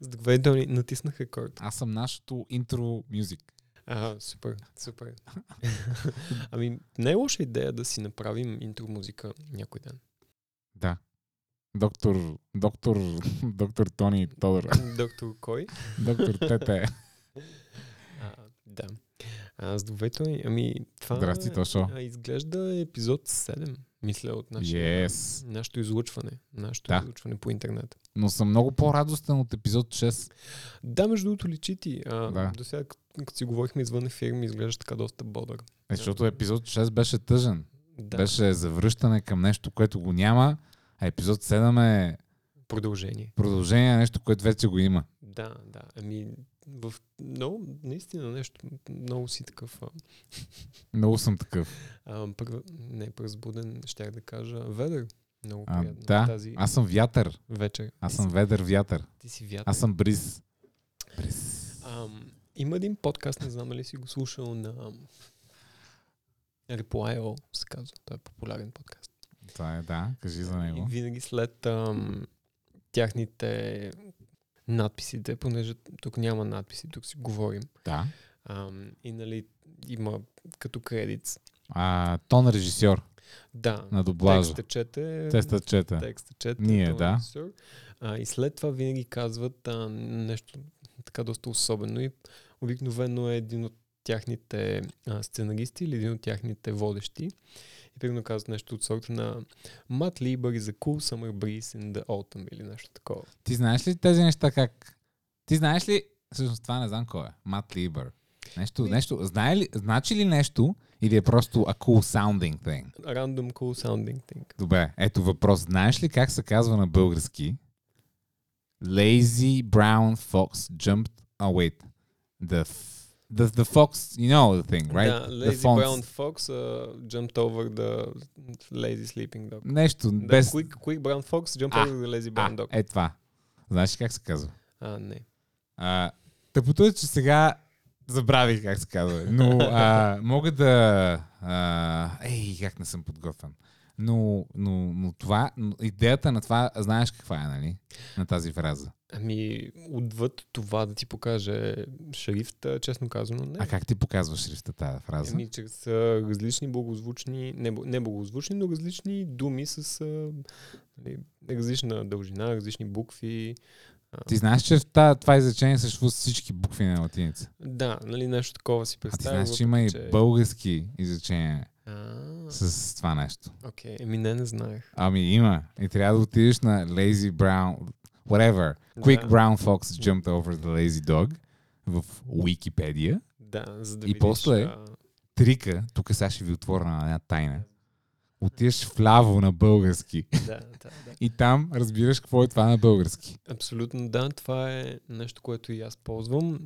С две думи натиснах рекорд. Аз съм нашото интро мюзик. А, супер, супер. ами, не е лоша идея да си направим интро музика някой ден. Да. Доктор, доктор, доктор Тони Тодор. Доктор кой? доктор Тете. А, да. А, с ами това Здрасти, Тошо. а, изглежда епизод 7, мисля, от нашия, Yes. нашето излучване. Нашето Да. излучване по интернет. Но съм много по-радостен от епизод 6. Да, между другото личи ти. А, Да. До сега, като си говорихме извън ефир, ми изглеждаш така доста бодър. Е, защото епизод 6 беше тъжен. Да, Беше завръщане към нещо, което го няма, а епизод 7 е продължение. продължение на нещо, което вече го има. Да, да. Ами, в много, наистина нещо, много си такъв. А, Много съм такъв. а, пър, не пръзбуден, щях да кажа, ведър. Много А, приятно. да, Тази аз съм вятър. вечер. Аз съм ведър вятър. Ти си вятър. Аз съм бриз. Бриз. Ам, има един подкаст, не знам дали си го слушал на Reply.io, се казва. Той е популярен подкаст. Това е, да, кажи за И него. винаги след ам, тяхните надписите, понеже тук няма надписи, тук си говорим. Да. Ам, и нали има като кредит. А, тон режисьор Да, на дублажа. текста чете. Теста чета. Текста чете. Ние, да. режисьор. А, и след това винаги казват а, нещо така доста особено и обикновено е един от тяхните а, сценаристи или един от тяхните водещи. И примерно казват нещо от сорта на Matt Lieber is a cool summer breeze in the autumn или нещо такова. Ти знаеш ли тези неща как? Ти знаеш ли, всъщност това не знам кой е, Мат Либър. Нещо, Ми- нещо, знае ли, значи ли нещо или е просто a cool sounding thing? Random cool sounding thing. Добре, ето въпрос. Знаеш ли как се казва на български? Lazy brown fox jumped, oh wait, the, the, the fox, you know the thing, right? Да, the Lazy fonts. Brown Fox uh, jumped over the lazy sleeping dog. Нещо, Да, без... quick, quick Brown Fox jumped А, over the lazy А, brown dog. е това. Знаеш как се казва? А, не. А, тъпото е, че сега забравих как се казва. Но а, мога да... А, ей, как не съм подготвен. Но, но, но това, но идеята на това, знаеш каква е, нали? На тази фраза. Ами, отвъд това да ти покаже шрифта, честно казано, не. А как ти показваш шрифта тази фраза? Ами, чрез а, различни благозвучни, не, не благозвучни, но различни думи с а, нали, различна дължина, различни букви. Ти знаеш, че в та, това изречение съществуват всички букви на латиница. Да, нали, нещо такова си А ти представя. знаеш, че има и български изречения А, с това нещо. окей, еми не, не знаех. Ами има. И трябва да отидеш на Lazy Brown, whatever. Quick Да. brown fox jumped over the lazy dog в Wikipedia. Да, за да И видиш... после- а, Трика, тук сега ще ви отворя на една тайна. Отиваш вляво на български да, да, да. и там разбираш какво е това на български. Абсолютно да, това е нещо, което и аз ползвам.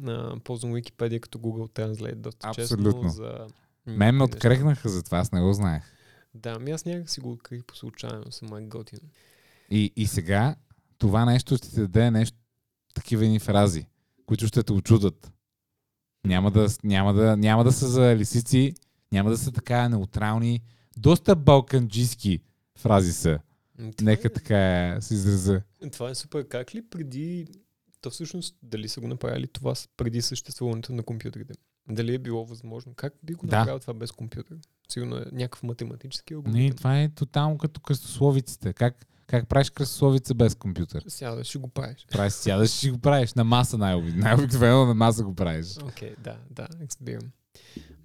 Ползвам Wikipedia като Google Translate доста Абсолютно. често за... Мен ме неща. открехнаха за това, аз не го знаех. Да, ами аз някак си го открих по случайно, съм май готин. И, и сега това нещо ще ти даде нещо, такива едни фрази, които ще те очудат. Няма да, няма, да, няма да са за лисици, няма да са така неутрални. Доста балканджийски фрази са. Това Нека е, така се израза. Това е супер. Как ли преди... То всъщност, дали са го направили това преди съществуването на компютрите? Дали е било възможно? Как би го Да. направил това без компютър? Сигурно е някакъв математически Не, алгоритъм. това е тотално като кръстословиците. Как, как правиш кръстословица без компютър? Сядаш ще го правиш. Правиш, сядаш и го правиш. На маса най-обикновено. Най-обикновено на маса го правиш. Окей, да, да, разбирам.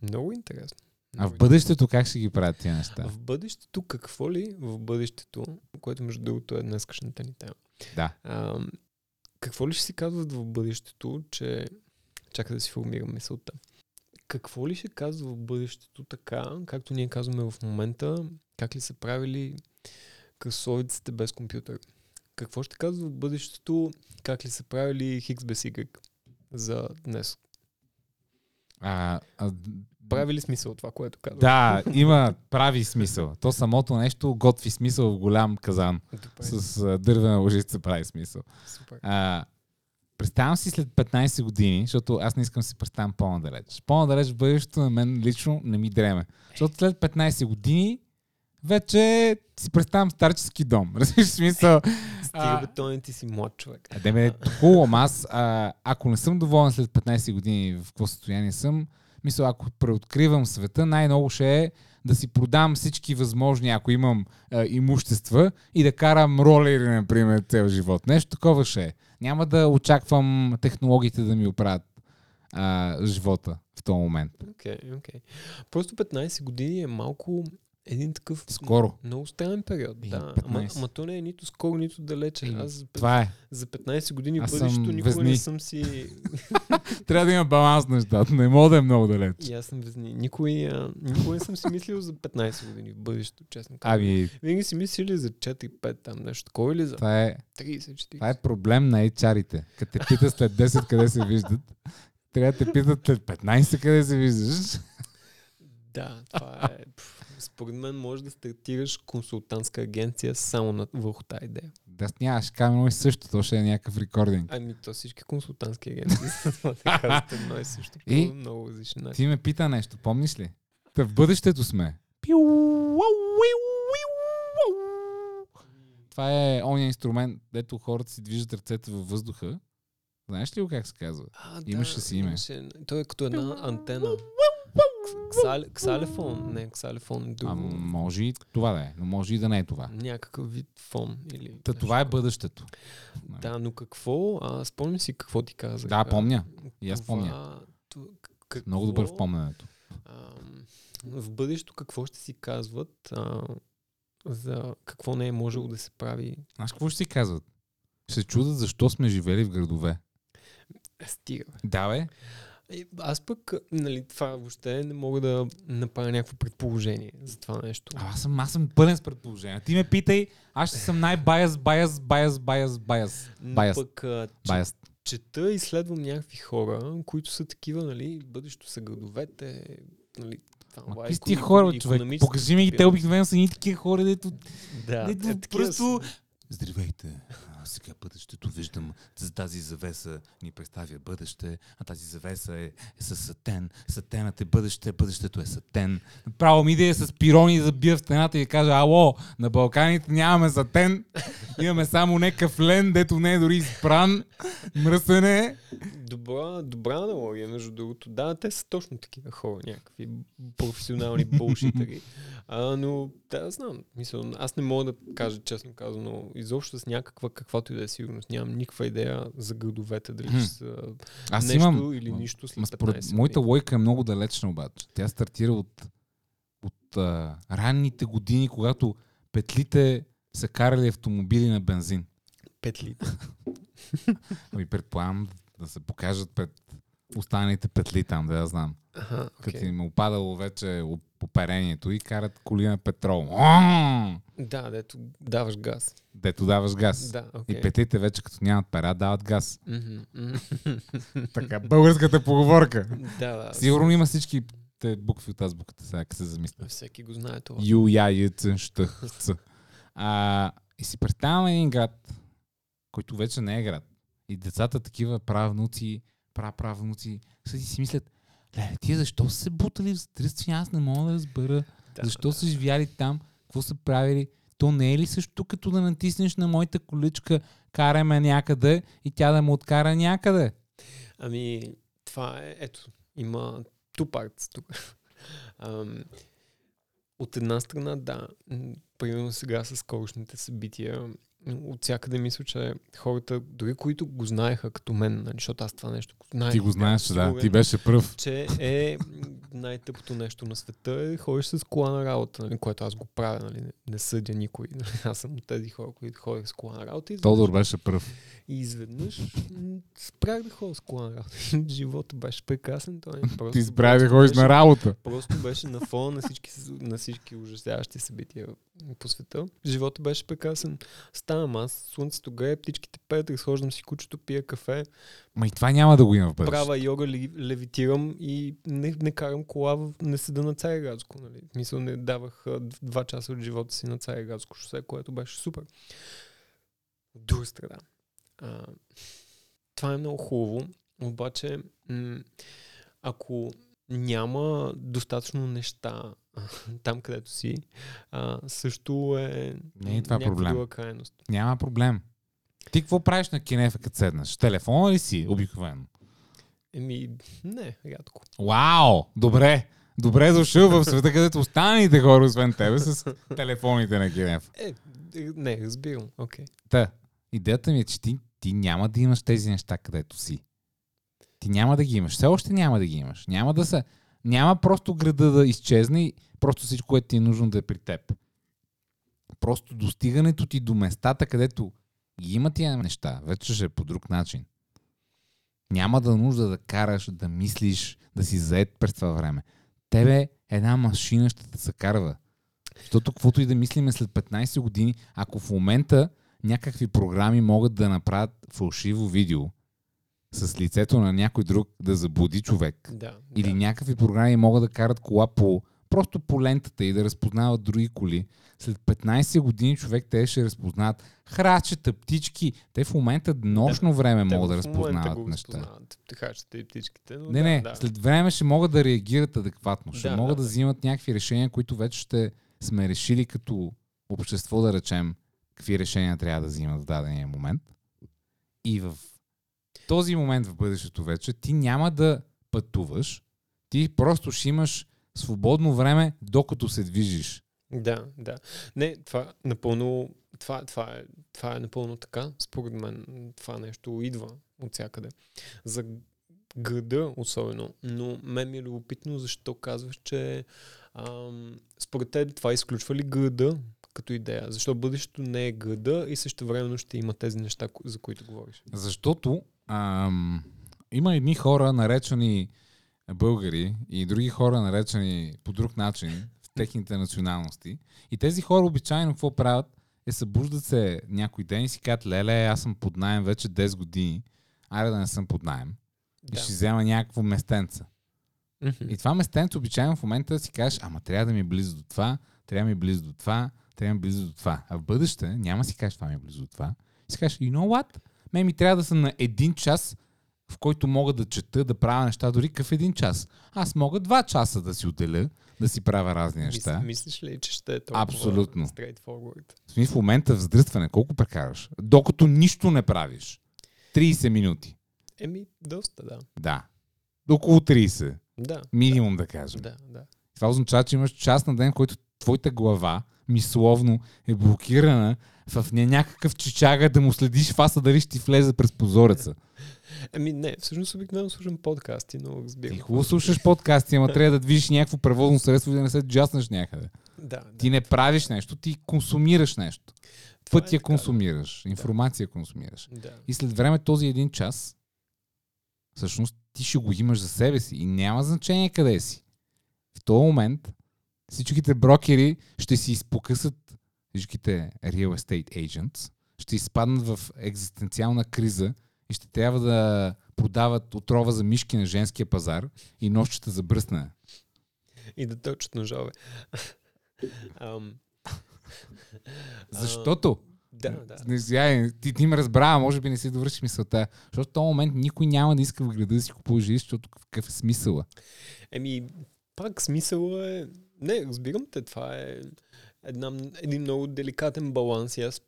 Много интересно. А в бъдещето как ще ги правят тия неща? В бъдещето, какво ли в бъдещето, което между другото е днескашната ни тема, Да. а, какво ли ще си казват в бъдещето, че... Чакай да си формирам мисълта. Какво ли ще казва в бъдещето така, както ние казваме в момента, как ли са правили кръсовиците без компютър? Какво ще казва в бъдещето, как ли са правили Хикс без Y за днес? А, а, Прави ли смисъл това, което казвам? да, има прави смисъл. То самото нещо готви смисъл в голям казан. Добре, С дървена лъжица прави смисъл. супер. А, представям си след 15 години, защото аз не искам да си представям по-надалеч. По-надалеч в бъдещето на мен лично не ми дреме. Защото след 15 години вече си представям старчески дом. Разбираш смисъл? Стига бе, ти си млад човек. А, де бе, хубаво, ама аз, а, ако не съм доволен след 15 години в какво състояние съм, мисля, ако преоткривам света, най-много ще е да си продам всички възможни, ако имам а, имущества и да карам ролери, например, цел живот. Нещо такова ще е. Няма да очаквам технологиите да ми оправят а, живота в този момент. Окей, okay, окей. Okay. Просто 15 години е малко един такъв Скоро. много странен период. И Да. 15. Ама, ама то не е нито скоро, нито далече. И Аз за, Това е. за 15 години Аз бъдещето никога не везни. съм си... Трябва да има баланс на нещата. Не мога да е много далеч. И аз съм везни. Никой, а, никога не съм си мислил за 15 години в бъдещето, честно казвам. Ами, Винаги си мислили за 4-5 там нещо такова или за това е, 30-40. това е проблем на HR-ите. Като те питат след 10 къде се виждат, трябва да те питат след 15 къде се виждаш. Да, това е... Според мен може да стартираш консултантска агенция само на, върху тази идея. Да, аз няма, ще кажа и също, то ще е някакъв рекординг. Ами то всички консултантски агенции са да едно и също. И? Много различен начин. Ти ме пита нещо, помниш ли? Та в бъдещето сме. Това е ония инструмент, дето хората си движат ръцете във въздуха. Знаеш ли го как се казва? А, Имаше си име. имаше- Той е като една антена. Ксал- Ксалефон. Не, ксалефон е А може и това да е, но може и да не е това. Някакъв вид фон. Или Та нещо това е бъдещето. Да, но какво? А, спомням си какво ти казах. Да, помня. И аз помня. то- к- Много добър в какво- помненето. А, в бъдещето какво ще си казват а, за какво не е можело да се прави? Знаеш какво ще си казват? Ще се чудат защо сме живели в градове. Стига. Да, бе. Е, Аз пък, нали, това въобще не мога да направя някакво предположение за това нещо. А, аз, съм, аз съм пълен с предположения. Ти ме питай, аз ще съм най-баяс, баяс, баяс, баяс, баяс. Biased. пък Баяс. чета и следвам някакви хора, които са такива, нали, бъдещето са градовете, нали, Ма това какви е икон- хора, бе, човек? Покажи ми ги, те обикновено са ни такива хора, дето Да, Дето е, просто- са. Здравейте! Сега бъдещето виждам. За тази завеса ни представя бъдеще, а тази завеса е, е с сатен. Сатенът е бъдеще, бъдещето е сатен. Право ми идея с пирони да бия в стената и кажа, ало, на Балканите нямаме затен, имаме само някакъв лен, дето не е дори изпран, мръсене. Добра, добра аналогия, между другото. Да, те са точно такива хора, някакви професионални булшитъри. А, но да, знам. Мисъл, аз не мога да кажа, честно казано, изобщо с някаква, каквато и да е сигурност. Нямам никаква идея за градовете, дали ще са Аз нещо имам, или нищо след ма 15 според моята лойка е много далечна обаче. Тя стартира от, от а, ранните години, когато петлите са карали автомобили на бензин. Петлите. Ами предполагам да се покажат пред останалите петли там, да я знам. Ага, Като окей. им е опадало вече оперението и карат коли на петрол. Да, дето даваш газ. Дето даваш газ. Да, И окей. петлите вече като нямат пера, дават газ. Мгм, мгм. Така, българската поговорка. Да, да. Сигурно има всички те букви от азбуката, сега се замисля. Всеки го знае това. Ю, я, ю, ц, щ, ц. А, и си представям един град, който вече не е град. И децата такива правнуци, праправнуци, са и си мислят, ле, тия защо са се бутали в задръствия, аз не мога да разбера. Да, защо да. са живяли там, какво са правили. То не е ли също като да натиснеш на моята количка, караме някъде и тя да ме откара някъде? Ами, това е, ето, има two parts тук. Ам, от една страна, да, примерно сега с скорошните събития, от всякъде мисля, че хората, дори които го знаеха като мен, нали, защото аз това нещо го знаех. Ти го знаеш, да, ти беше пръв. че е най-тъпото нещо на света е ходиш с кола на работа, нали, което аз го правя, нали, не, не съдя никой. Нали, аз съм от тези хора, които ходих с кола на работа. Изведнъж- Тодор беше пръв. и изведнъж спрях да ходя с кола на работа. Живота беше прекрасен. Той просто, Ти спря да ходиш беше- на работа. Просто беше на фона на всички, на всички ужасяващи събития по света. Живота беше прекрасен. Ставам аз, слънцето грее, птичките пеят, разхождам си кучето, пия кафе, Ма и това няма да го има в бъдеще. правя йога, левитирам и не, не карам кола, не седа на Цареградско. Нали. В Мисъл, не давах два часа от живота си на Цареградско шосе, което беше супер. От друга страна. А, това е много хубаво, обаче м- ако няма достатъчно неща там, където си, а, също е Не е това проблем. друга крайност. Няма проблем. Ти какво правиш на кинефа, като седнеш? Телефона ли си обикновено? Еми, не, рядко. Вау! Добре! Добре дошъл в света, където останалите хора, освен тебе, с телефоните на кинефа. Е, е, не, разбирам. Окей. Та, идеята ми е, че ти, ти няма да имаш тези неща, където си. Ти няма да ги имаш. Все още няма да ги имаш. Няма да са. Няма просто града да изчезне и просто всичко, което ти е нужно да е при теб. Просто достигането ти до местата, където ги има тия неща, вече ще е по друг начин. Няма да нужда да караш, да мислиш, да си заед през това време. Тебе една машина ще те закарва. Защото каквото и да мислиме след 15 години, ако в момента някакви програми могат да направят фалшиво видео с лицето на някой друг да заблуди човек, Да. или да. някакви програми могат да карат кола по просто по лентата и да разпознават други коли. След 15 години човек те ще разпознават храчета, птички. Те в момента нощно време Те могат да разпознават го неща. Хачите и птичките. Но Не, да, не, да. след време ще могат да реагират адекватно. Ще Да, могат да, да, да. взимат някакви решения, които вече ще сме решили като общество да речем какви решения трябва да взимат в дадения момент. И в този момент в бъдещето вече ти няма да пътуваш, ти просто ще имаш свободно време, докато се движиш. Да, да. Не, това напълно, това, това, е, това е напълно така. Според мен това нещо идва от всякъде. За града особено. Но мен ми е любопитно защо казваш, че ам, според теб това изключва ли града като идея? Защо бъдещето не е града и също времено ще има тези неща, за които говориш? Защото ам, има едни хора, наречени българи, и други хора, наречени по друг начин в техните националности. И тези хора обичайно какво правят? Е събуждат се някой ден и си казват, леле, аз съм под найем вече 10 години, айде да не съм под найем. И Да. ще взема някакво местенце. Мгм. И това местенце обичайно в момента си кажеш, ама трябва да ми е близо до това, трябва да ми е близо до това, трябва да ми е близо до това. А в бъдеще няма си кажеш, това ми е близо до това. И си кажеш, you know what? Мен ми трябва да съм на един час, в който мога да чета, да правя неща, дори къв един час. Аз мога два часа да си отделя, да си правя разни неща. Мис, мислиш ли, че ще е толкова Абсолютно. straightforward? В смисъл, в момента в вздръстване, колко прекараш? Докато нищо не правиш. 30 минути. Еми, доста, да. Да. Около 30. Да. Минимум да кажем. Да, да. Това означава, че имаш час на ден, който твоята глава мисловно е блокирана в ня- някакъв чичага да му следиш фаса дали ще ти влезе през прозореца. Еми, не, всъщност обикновено слушам подкасти, но Ти разбирам. хубаво слушаш подкасти, ама трябва да движиш някакво превозно средство и да не се джаснеш някъде. Да, да. Ти не правиш нещо, ти консумираш нещо. Това е Пътя така, консумираш, информация консумираш. Да. И след време този един час, всъщност ти ще го имаш за себе си и няма значение къде си. В този момент всичките брокери ще си изпокъсат, всичките real estate agents, ще изпаднат в екзистенциална криза и ще трябва да продават отрова за мишки на женския пазар и нощчета за бръсна. И да точат ножове. Ам, Защото, да, да. не, ти, ти ме разбра, може би не си довършиш мисълта, защото в този момент никой няма да иска в града да си купува жилище, защото какъв е смисъла. Еми, пак смисъл е... Не, разбирам те, това е една, един много деликатен баланс и аз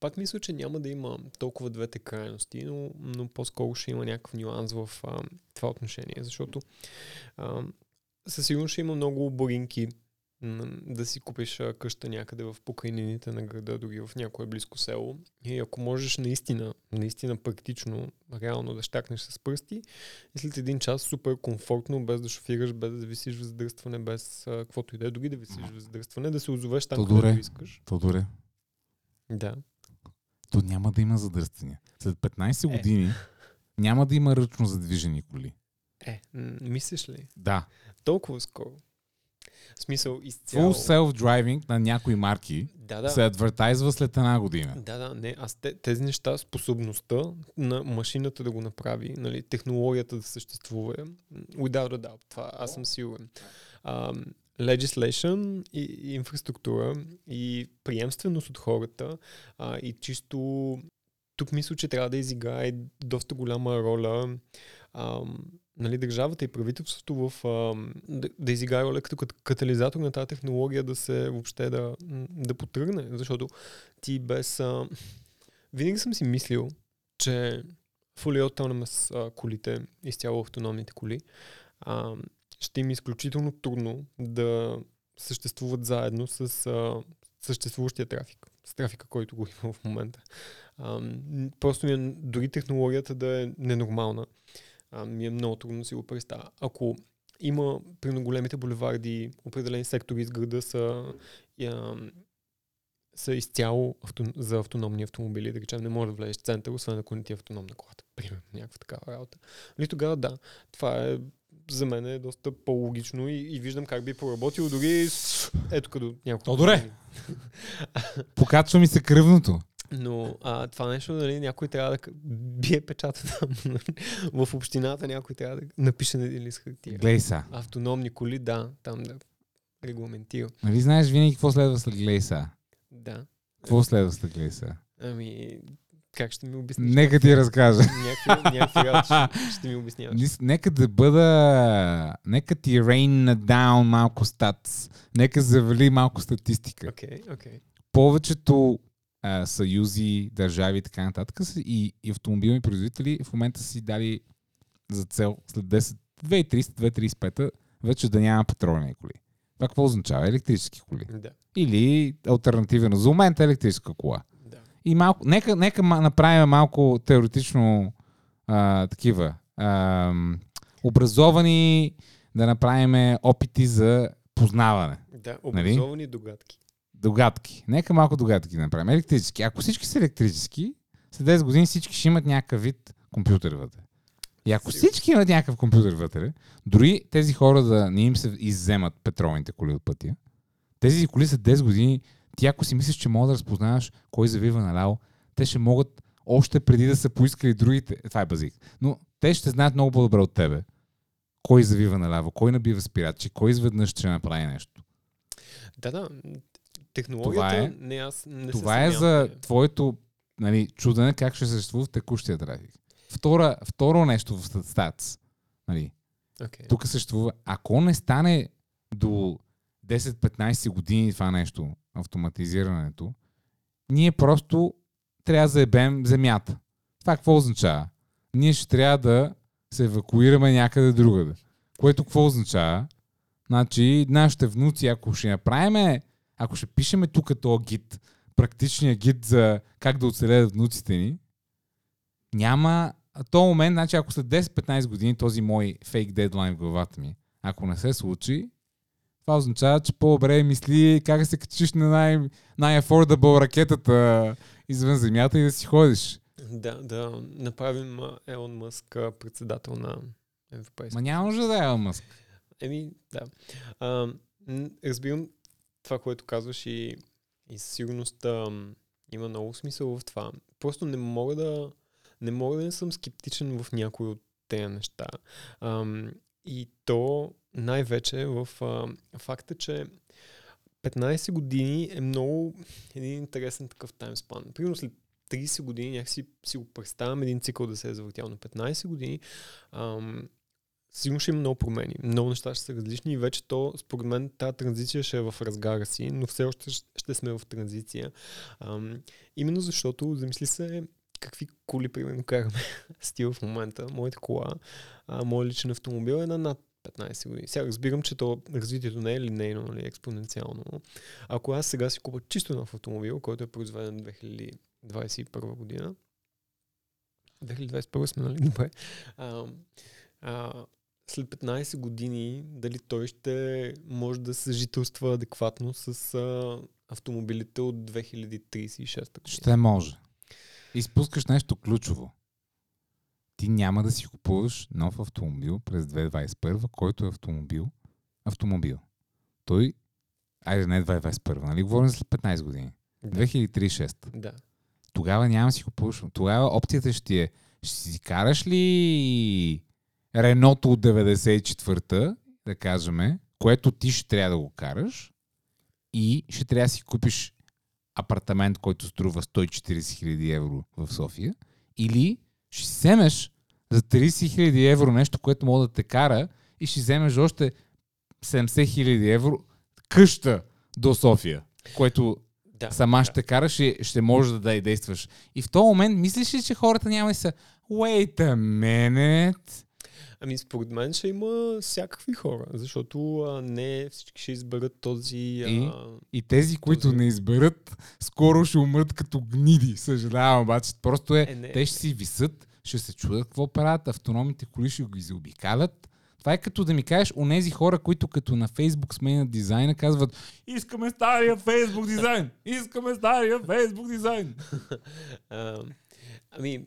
пак мисля, че няма да има толкова двете крайности, но, но по-скоро ще има някакъв нюанс в а, това отношение, защото а, със сигурност ще има много оборинки да си купиш къща някъде в покрайнините на града, дори в някое близко село. И ако можеш наистина, наистина практично, реално да щакнеш с пръсти, и след един час супер комфортно, без да шофираш, без да висиш в задръстване, без а, каквото и да е, дори да висиш в задръстване, да се озовеш там, където искаш. Тодоре, Да. то няма да има задръствания. След 15 Е. години няма да има ръчно задвижени коли. Е, мислиш ли? Да. Толкова скоро. В смисъл изцяло. Full self-driving на някои марки Да, да. се адвертайзва след една година. Да, да, не, аз те, тези неща, способността на машината да го направи, нали, технологията да съществува, without a doubt, това аз съм сигурен. Um, legislation и, и инфраструктура и приемственост от хората а, и чисто тук мисля, че трябва да изиграе доста голяма роля ам, нали, държавата и правителството в, ам, да, да изиграе роля като кат- катализатор на тази технология да се въобще да, да потръгне, защото ти без, а, винаги съм си мислил, че Fully Autonomous а, колите, изцяло автономните коли, а, ще им е изключително трудно да съществуват заедно с а, съществуващия трафик, с трафика, който го има в момента. А, просто е, дори технологията да е ненормална, а, ми е много трудно да си го представя. Ако има при на големите булеварди, определени сектори из града са, а, са изцяло авто, за автономни автомобили, да речем, не може да влезеш в център, освен ако не ти е автономна колата. Примерно, някаква такава работа. Нали тогава да, това е за мен е доста по-логично и, и виждам как би проработил дори ето като няколко. Тодоре! Покачва ми се кръвното. Но а, това нещо, нали, някой трябва да бие печата там. нали. в общината някой трябва да напише на един лист хартия. Глей са. Автономни коли, да, там да регламентира. Нали знаеш винаги какво следва след глей са? Да. Какво следва след глей са? Ами, как ще ми обясниш? Нека ти разкажа. Някакви, някакви работи ще, ще ми обясняваш. Нека да бъда... Нека ти rain down малко статс. Нека завали малко статистика. Окей, окей. Повечето а, съюзи, държави и така нататък и, и автомобилни производители в момента си дали за цел след 10, 2030-2035 вече да няма петролни коли. Това какво означава? Електрически коли. Да, Или альтернативно за момента електрическа кола. да. И малко, нека, нека направим малко теоретично а, такива ам, образовани да направим опити за познаване. Да, Нали? образовани догадки. Догадки. Нека малко догадки да направим. Електрически. Ако всички са електрически, след 10 години всички ще имат някакъв вид компютър вътре. И ако всички имат някакъв компютър вътре, дори тези хора да не им се изземат петролните коли от пътя, тези коли са 10 години, ти ако си мислиш, че мога да разпознаваш кой завива наляво, те ще могат още преди да са поискали другите. Е, Това е базик. Но те ще знаят много по-добре от тебе. Кой завива наляво, кой набива спирачи, кой изведнъж ще направи нещо. Да, да. Технологията, Това е- не аз не Това е за нея. твоето нали, чудене как ще съществува в текущия трафик. Втора, второ нещо в статс. Нали, Окей. тук съществува. Ако не стане до 10-15 години това нещо, автоматизирането, ние просто трябва да заебем земята. Това какво означава? Ние ще трябва да се евакуираме някъде другаде. Което какво означава? Значи, нашите внуци, ако ще направиме, ако ще пишеме тук този гид, практичния гид за как да оцелеят внуците ни, няма то момент, значи ако след 10-15 години този мой фейк дедлайн в главата ми, ако не се случи, това означава, че по-добре мисли как да се качиш на най- най-affordable ракетата извън земята и да си ходиш. Да, да направим Елон Мъск председател на Европейския Ма няма нужда да е Елон Мъск. Еми, да. А, разбирам това, което казваш и, и със сигурност ам, има много смисъл в това. Просто не мога да не мога да не съм скептичен в някои от тези неща. Ам, и то най-вече в а, факта, че 15 години е много един интересен такъв таймспан. Примерно след 30 години някакси си го представям един цикъл да се е завъртял на 15 години. Ам, сигурно ще има много промени. Много неща ще са различни и вече то, според мен, тази транзиция ще е в разгара си, но все още ще сме в транзиция. Ам, именно защото, замисли се, какви коли, примерно, караме стил в момента. Моята кола, а, моят личен автомобил е на над 15 години. Сега разбирам, че то развитието не е линейно, нали, експоненциално. Ако аз сега си купа чисто нов автомобил, който е произведен 2021 година, 2021 сме, нали? Добре. А, а, след 15 години, дали той ще може да съжителства адекватно с а, автомобилите от 2036 година? Ще може. Изпускаш нещо ключово. Ти няма да си купуваш нов автомобил през 2021, който е автомобил. Автомобил. Той, айде не 2021, нали? Говорим след 15 години. Да. 2036. да. Тогава няма да си купуваш. Тогава опцията ще е, ще си караш ли Реното от 94-та, да кажем, което ти ще трябва да го караш и ще трябва да си купиш апартамент, който струва 140 000 евро в София, или ще вземеш за 30 000 евро нещо, което може да те кара и ще вземеш още 70 000 евро къща до София, което Да, сама да. ще караш и ще можеш да, да и действаш. И в този момент мислиш ли, че хората няма да са Wait a minute. Ами според мен ще има всякакви хора, защото а, не всички ще изберат този... И? А, И тези, които Този- не изберат, скоро ще умрат като гниди. Съжалявам, обаче. Просто е, Е, не. те ще си висат, ще се чудят какво правят, автономните коли ще ги заобикалят. Това е като да ми кажеш, онези хора, които като на Фейсбук сменят дизайна, казват Искаме стария Фейсбук дизайн! Искаме стария Фейсбук дизайн! а, ами,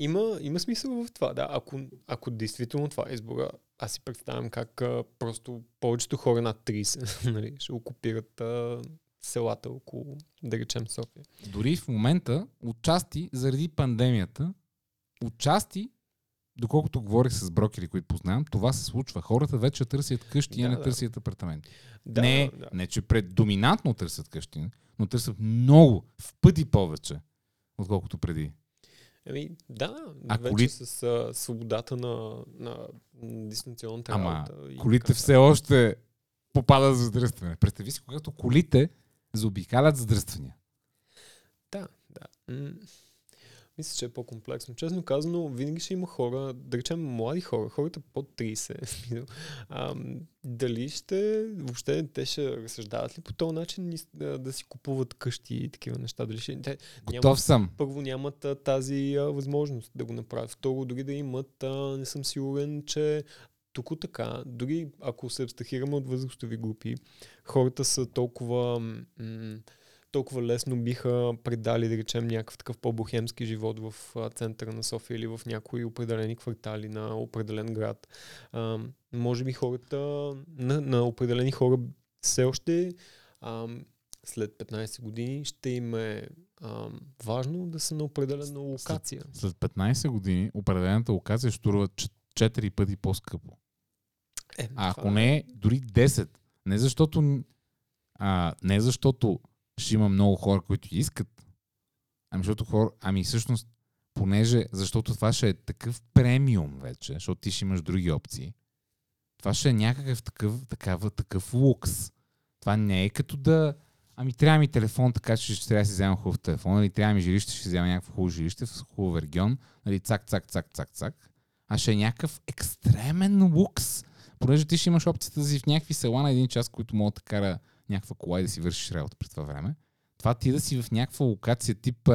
има, има смисъл в това, да. Ако, ако действително това е избора, аз си представям как а, просто повечето хора над 30 нали, ще окупират а, селата около, да речем, София. Дори в момента, отчасти, заради пандемията, отчасти, доколкото говорих с брокери, които познавам, това се случва. Хората вече търсят къщи, а Да, не да. търсят апартаменти. Да, не, да. не, че предоминантно търсят къщи, но търсят много, в пъти повече, отколкото преди. Ами, да, А вече коли- с а, свободата на, на, на дистанционната Ама, работа. Колите така все още попадат за задръстване. Представи си, когато колите заобикалят задръствания. Да, да. Мисля, че е по-комплексно. Честно казано, винаги ще има хора, да речем млади хора, хората под 30. смисъл, ам, дали ще, въобще те ще разсъждават ли по този начин да, да си купуват къщи и такива неща? Дали ще, те, Готов съм. първо нямат а, тази а, възможност да го направят. Второ, дори да имат, а, не съм сигурен, че тук така, дори ако се абстрахираме от възрастови групи, хората са толкова, м- толкова лесно биха предали, да речем, някакъв такъв по-бохемски живот в центъра на София или в някои определени квартали на определен град. А, може би хората, на, на определени хора все още а, след 15 години ще им е а, важно да са на определена локация. След 15 години определената локация ще струва 4 пъти по-скъпо. Е, А ако не, дори 10. Не защото, а, не защото ще има много хора, които искат, ами защото хора, ами всъщност, понеже, защото това ще е такъв премиум вече, защото ти ще имаш други опции. Това ще е някакъв такъв, такава, такъв лукс. Това не е като да, ами трябва ми телефон, така че ще трябва да си взема хубав телефон, или трябва ми жилище, ще взема някакво хубаво жилище в хубав регион, нали, цак, цак, цак, цак, цак. А ще е някакъв екстремен лукс понеже ти ще имаш опцията да си в някакви села на един час, които могат да кара някаква кола и да си вършиш работа през това време. Това ти да си в някаква локация тип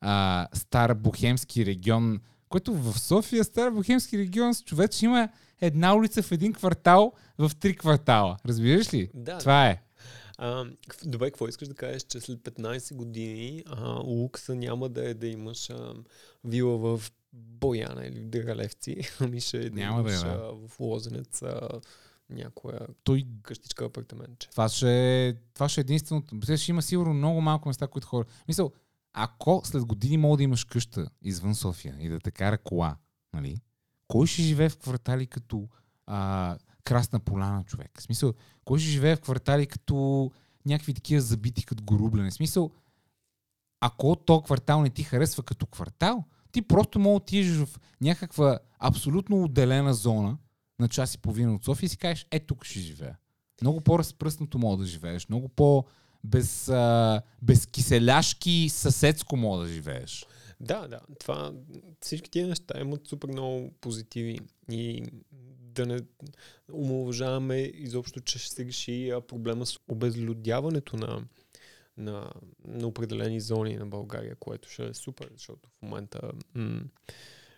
а, стар бухемски регион, който в София стар бухемски регион с човек има една улица в един квартал в три квартала. Разбираш ли? Да, Това е. А, добре, какво искаш да кажеш, че след 15 години а, лукса няма да е да имаш а, вила в Бояна или в Дъргалевци, ами ще е да Няма да е, имаш да. а, в Лозенец а, някоя Той къщичка апартаментче. Това ще, е- това ще е единственото. Ще има сигурно много малко места, които хора. Мисъл, ако след години мога да имаш къща извън София и да те кара кола, нали? Кой ще живее в квартали като а, Красна поляна, човек? В смисъл, кой ще живее в квартали като някакви такива забити като горублене? В смисъл, ако то квартал не ти харесва като квартал, ти просто мога да отидеш в някаква абсолютно отделена зона на час и половина от София и си кажеш, е, тук ще живея. Много по-разпръснато мога да живееш, много по- без, а, безкиселяшки съседско мога да живееш. Да, да. Това, всички тия неща имат супер много позитиви и да не омалуважаваме изобщо, че ще се реши проблема с обезлюдяването на, на, на определени зони на България, което ще е супер, защото в момента м-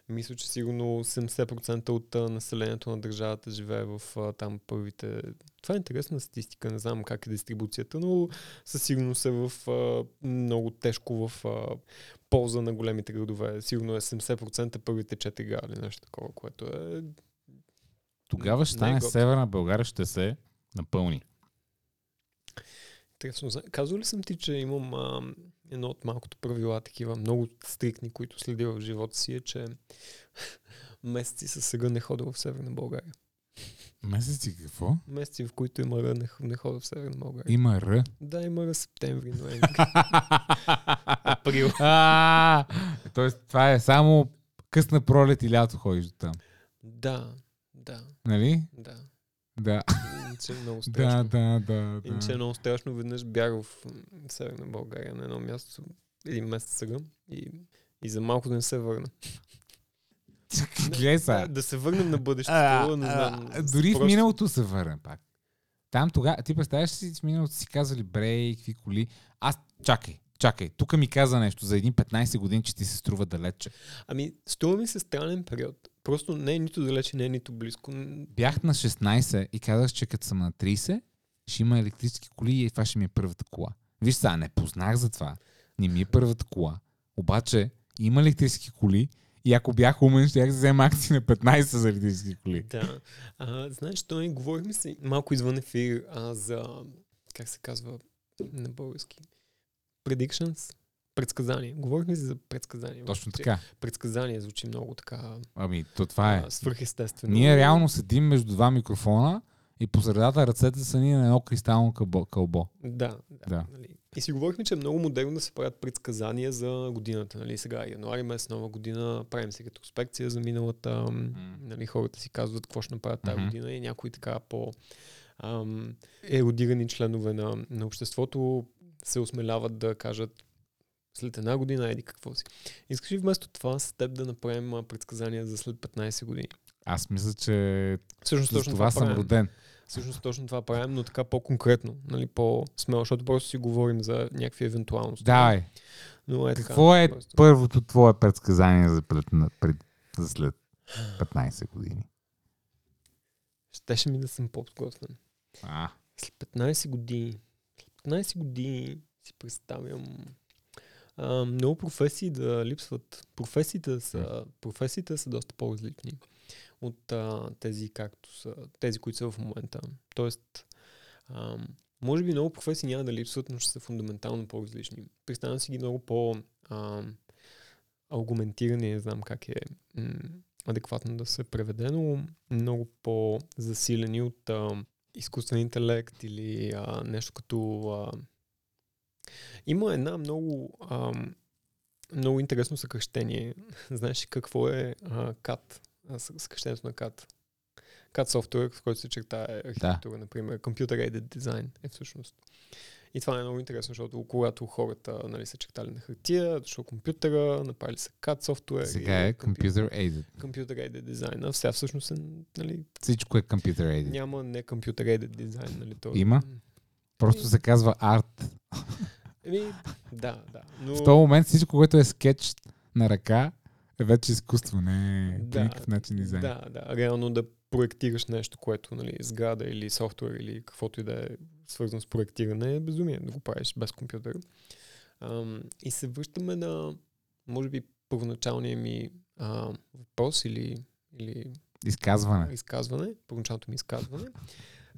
мисля, че сигурно 70% от населението на държавата живее в там първите... Това е интересна статистика, не знам как е дистрибуцията, но със сигурност е в много тежко в полза на големите градове. Сигурно е 70% първите 4 града или нещо такова, което е... Тогава ще Не е стане. Северна България ще се напълни. Интересно. Казвал ли съм ти, че имам а, едно от малкото правила, такива много стрикни, които следя в живота си, е, че месеци със сега не ходя в Северна България. Месеци какво? Месеци, в които има Р, не, не ходя в Северна България. Има Р. Да, има Р септември, ноември, април. Тоест, това е само късна пролет и лято ходиш до там. Да, да, Нали? да. Да, Иначе е много да, страшно. да, да. Иначе е да. много страшно. Веднъж бях в Северна България на едно място, един месец сега и, и за малко да не се върна. Гледай Да, да се върнем на бъдещето, А, не а, знам. Дори в просто- миналото се върна пак. Там тогава, ти представяш си, в миналото си казали, бре, какви коли. Аз, чакай, чакай, тук ми каза нещо за едни 15 години, че ти се струва далече. Ами, струва ми се странен период. Просто не е нито далече, не е нито близко. Бях на 16 и казах, че като съм на 30, ще има електрически коли и това ще ми е първата кола. Виж сега, не познах за това. Не ми е първата кола. Обаче, има електрически коли и ако бях умен, ще да взема акции на 15 за електрически коли. Да. А, знаеш, той говорихме си малко извън ефир а, за, как се казва на български, predictions, предсказания. Говорихме си за предсказания. Точно така. Предсказания звучи много така Ами, то това е. а, свръхестествено. Ние реално седим между два микрофона и по средата ръцете са ни на едно кристално кълбо. кълбо. Да, да. Да. Нали. И си говорихме, че е много модерно да се правят предсказания за годината. Нали. Сега е януари месец, нова година, правим си ретроспекция за миналата. м, Нали, хората си казват какво ще направят тази Мгм. година и някои така по ам, еродирани членове на, на обществото се осмеляват да кажат след една година еди какво си. Искаш ли вместо това с теб да направим предсказания за след 15 години? Аз мисля, че Всъщност точно това съм правим. роден. Всъщност точно това правим, но така по-конкретно, нали, по-смело, защото просто си говорим за някакви евентуалности. Давай. Но е така, Какво е просто. първото твое предсказание за, пред, пред, за след 15 години? Щеше ми да съм по-подготвен. А, След 15 години, след 15 години си представям а, много професии да липсват. Професиите са, професиите са доста по-различни от а, тези, както са, тези, които са в момента. Тоест, а, може би много професии няма да липсват, но ще са фундаментално по-различни. Представям си ги много по- а, аргументирани, не знам как е м- адекватно да се преведе, но много по-засилени от а, изкуствен интелект или а, нещо като... А... Има една много, а, много интересно съкръщение. Знаеш ли какво е а, съ- Съкръщението на CAD. CAD софтуер, в който се чертае архитектура, например. Computer Aided Design е всъщност. И това е много интересно, защото когато хората нали, са чертали на хартия, дошъл компютъра, направили са CAD софтуер. сега е computer aided. Computer Aided Design. А сега всъщност е, нали, Всичко е computer aided. няма не Computer Aided Design, нали? То... Има? Просто се казва арт. Еми, да, да. Но... В този момент всичко, което е скетч на ръка, е вече изкуство, не по да, никакъв начин дизайн. Да, да. Реално да проектираш нещо, което, нали, сграда или софтуер или каквото и да е свързано с проектиране, е безумие да го правиш без компютър. Ам, и се връщаме на, може би, първоначалния ми а, въпрос или, или Изказване. изказване, първоначалното ми изказване.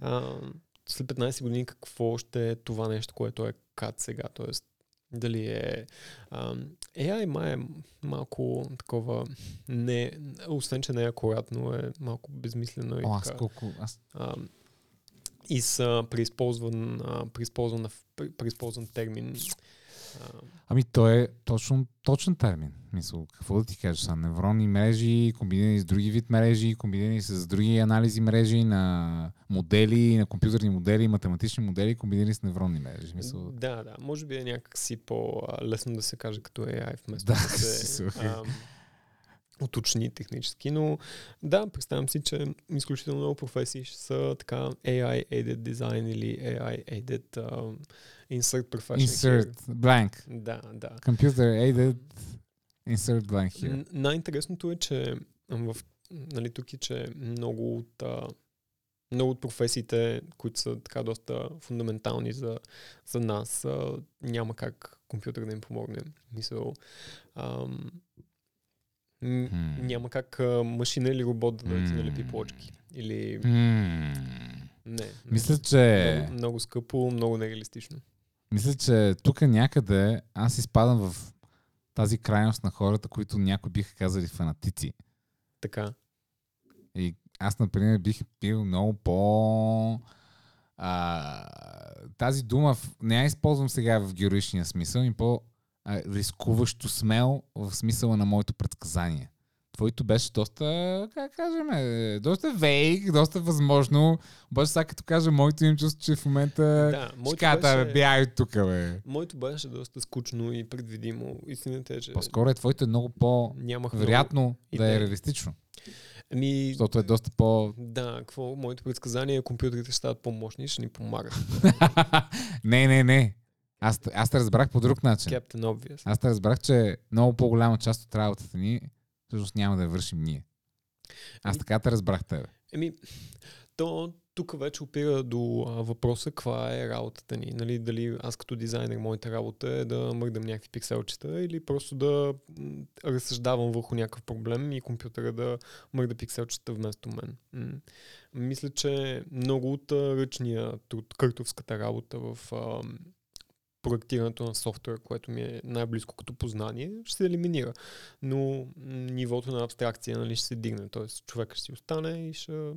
А, след 15 години какво ще е това нещо, което е CAD сега? Тоест, дали е... А, AI май е малко такова... Не, освен, че не е акуратно, е малко безмислено. И, О, аз така, колко... Аз... а, и са преизползван, а, преизползван, преизползван термин. Ами той е точно, точен термин. Мисъл, какво да ти кажа са невронни мрежи, комбинирани с други вид мрежи, комбинирани с други анализи мрежи на модели, на компютърни модели, математични модели, комбинирани с невронни мрежи. Мисъл, Да, да. Може би е някакси по-лесно да се каже като AI, вместо Да, да, се смисъл. Уточни технически. Но да, представям си, че изключително много професии ще са така AI-aided design или AI-aided um, insert profession insert blank. here. Да, да. Computer aided insert blank here. Най-интересното е, че в, нали, тук е, че много от, а, много от професиите, които са така доста фундаментални за, за нас, а, няма как компютър да им помогне. Мисъл, ам, м- няма как а, машина или робот да ти М. налепи плочки. Или... М. Не. Мисля, че... Много, много скъпо, много нереалистично. Мисля, че тук някъде аз изпадам в тази крайност на хората, които някои биха казали фанатици. Така. И аз, например, бих бил много по... А, тази дума не я използвам сега в героичния смисъл, и по а, рискуващо смел в смисъла на моето предсказание. твоето беше доста, как кажем, е, доста вейк, доста възможно. Обаче сега като кажа моето им чувство, че в момента Да, кажат, беше, от тук, бе. моето беше доста скучно и предвидимо. Истината е, че По-скоро е твоето е много по-вероятно много да е реалистично. Ами, Защото е доста по... да, какво? Моето предсказание е компютрите ще стават по-мощни и ще ни помагат. не, не, не. Аз, аз те разбрах по друг начин. Captain Obvious. Аз те разбрах, че много по-голяма част от работата ни всъщност няма да я вършим ние. Аз Ами- така те разбрах тебе. Еми, то тук вече опира до а, въпроса каква е работата ни. Нали, дали аз като дизайнер моята работа е да мърдам някакви пикселчета или просто да м, разсъждавам върху някакъв проблем и компютъра да мърда пикселчета вместо мен. М. Мисля, че много от а, ръчния труд, къртовската работа в а, проектирането на софтуер, което ми е най-близко като познание, ще се елиминира. Но нивото на абстракция нали, ще се дигне. Тоест човека ще си остане и ще,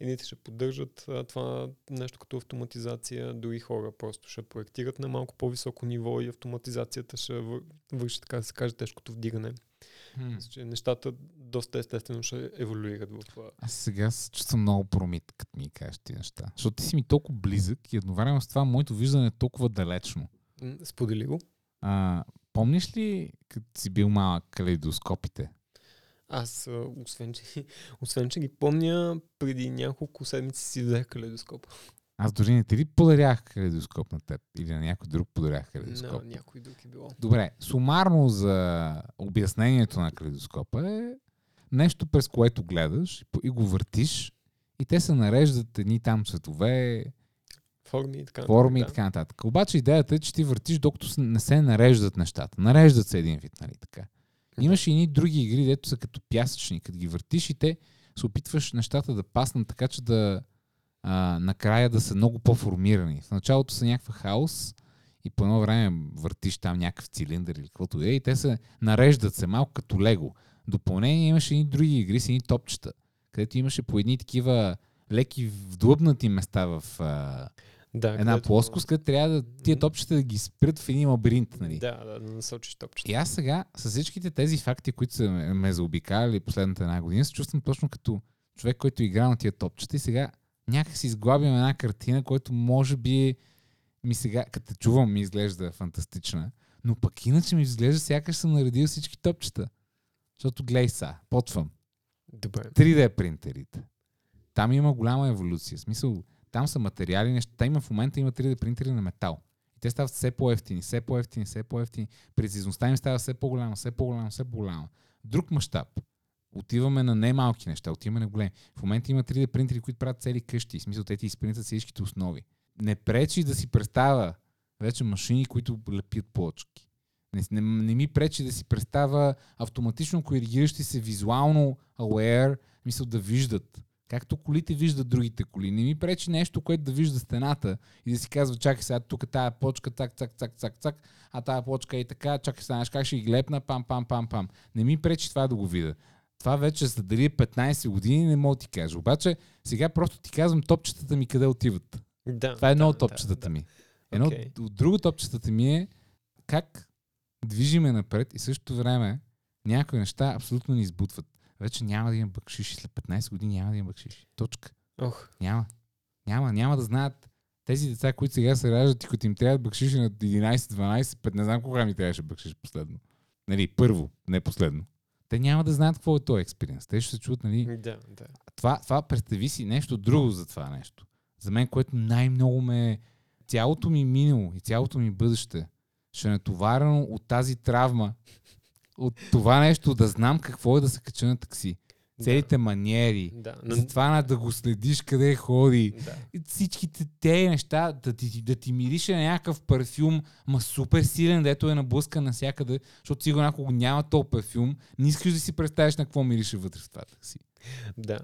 едните ще поддържат това нещо като автоматизация, други хора просто ще проектират на малко по-високо ниво и автоматизацията ще вър- върши, така да се каже, тежкото вдигане. Че нещата доста естествено ще еволюират в... а, Аз сега се чувствам много промит, като ми кажеш ти неща. Защото ти си ми толкова близък и едновременно с това моето виждане е толкова далечно. Сподели го. А, помниш ли, като си бил малък, калейдоскопите? Аз, освен че, освен, че ги помня, преди няколко седмици си взех калейдоскоп. Аз дори не ти ли подарях калейдоскоп на теб? Или на някой друг подарях калейдоскоп? На някой друг е било. Добре, сумарно за обяснението на калейдоскопа е нещо, през което гледаш и го въртиш и те се нареждат едни там цветове, Форми и така. форми и така нататък. Обаче идеята е, че ти въртиш, докато не се нареждат нещата. Нареждат се един вид, нали така. Имаш и други игри, дето са като пясъчни, като ги въртиш и те се опитваш нещата да паснат така, че да а, накрая да са много по-формирани. В началото са някаква хаос и по едно време въртиш там някакъв цилиндър или каквото е и те се нареждат се малко като лего. Допълнение имаше и други игри с едни топчета, където имаше по едни такива леки вдлъбнати места в а, Да, една плоскост, където трябва да тия топчета да ги спрят в един лабиринт. Нали? Да, да, да насочиш топчета. И аз сега, с всичките тези факти, които са ме, ме заобикаляли последната една година, се чувствам точно като човек, който игра на тия топчета и сега някак си изглабям една картина, която може би ми сега, като чувам, ми изглежда фантастична, но пък иначе ми изглежда сякаш съм наредил всички топчета. Защото глей са, потвам. Добре. 3D принтерите. Там има голяма еволюция. Смисъл, там са материали, неща. Има в момента има 3D принтери на метал. И те стават все по-ефтини, все по-ефтини, все по-ефтини. Прецизността им става все по-голяма, все по-голяма, все по-голяма. Друг мащаб. Отиваме на не-малки неща, отиваме на големи. В момента има 3D принтери, които правят цели къщи. В смисъл, те ти изпринтат всичките основи. Не пречи да си представя вече машини, които лепят плочки. Не, не, не ми пречи да си представя автоматично коригиращи се визуално aware, мисъл да виждат. Както колите виждат другите коли. Не ми пречи нещо, което да вижда стената и да си казва, чакай сега тук тая почка, цак, цак, цак, цак, цак, а тая почка и така, чакай сега, как ще ги лепна, пам, пам, пам, пам. Не ми пречи това да го видя. Това вече за дали е 15 години не мога да ти кажа. Обаче сега просто ти казвам топчетата ми къде отиват. Да, Това е едно да, от топчетата да, ми. Едно Окей. от, друго топчетата ми е как движиме напред и същото време някои неща абсолютно ни избутват. Вече няма да има бъкшиши. След 15 години няма да има бъкшиши. Точка. Ох, Няма. Няма. Няма да знаят тези деца, които сега се раждат и като им трябва бъкшиши на 11, 12, 5, не знам кога ми трябваше бъкшиш последно. Нали, първо, не последно. Те няма да знаят какво е този експириенс. Те ще се чуват, нали, да, да. това, това представи си нещо друго за това нещо. За мен, което най-много ме... Цялото ми минало и цялото ми бъдеще ще е натоварено от тази травма, от това нещо да знам какво е да се кача на такси. Целите маниери, Да, за това да го следиш къде ходи. да. Всичките те неща, да ти, да ти мирише на някакъв парфюм, ма супер силен, дето е наблъскан навсякъде, защото сигурно ако няма този парфюм, не искаш да си представиш на какво мирише вътре в това такси. Да.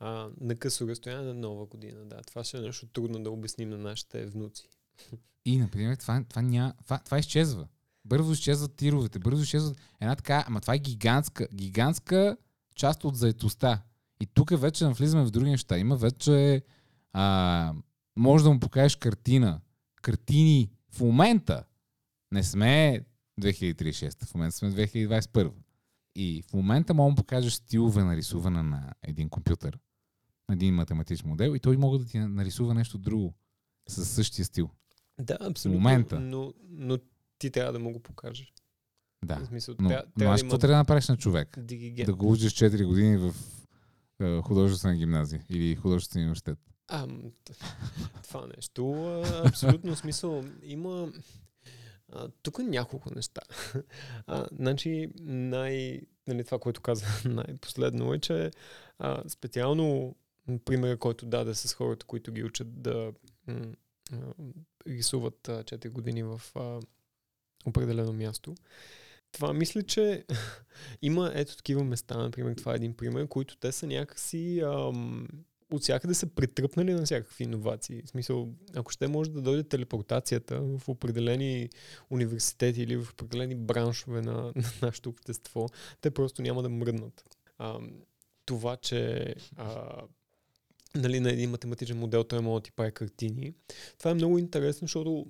А, на късо разстояние на нова година, да. Това ще е нещо трудно да обясним на нашите внуци. И, например, това, това, ня, това, това изчезва. Бързо изчезват тировете, бързо изчезват една така, ама това е гигантска, гигантска част от заетостта. И тук вече навлизаме в други неща. Има вече, а, може да му покажеш картина, картини в момента. Не сме 2036, в момента сме 2021. И в момента мога да покажеш стилове на рисуване на един компютър, на един математичен модел и той мога да ти нарисува нещо друго със същия стил. Да, абсолютно. момента. Но, но ти трябва да му го покажеш. Да. В смисъл, Но, трябва, но аз какво трябва да направиш на човек? дигиген. Да го учиш 4 години в е, художествена гимназия или художествен университет. А, това нещо, а, абсолютно смисъл. Има а, тук няколко неща. А, значи, най, нали, това, което каза най-последно е, че а, специално примера, който даде с хората, които ги учат да м, рисуват а, 4 години в а, определено място. Това мисля, че има ето такива места, например, това е един пример, които те са някакси ам, от всякъде са претръпнали на всякакви иновации. В смисъл, ако ще може да дойде телепортацията в определени университети или в определени браншове на, на нашето общество, те просто няма да мръднат. Ам, това, че а, нали, на един математичен модел той може да ти прави картини. Това е много интересно, защото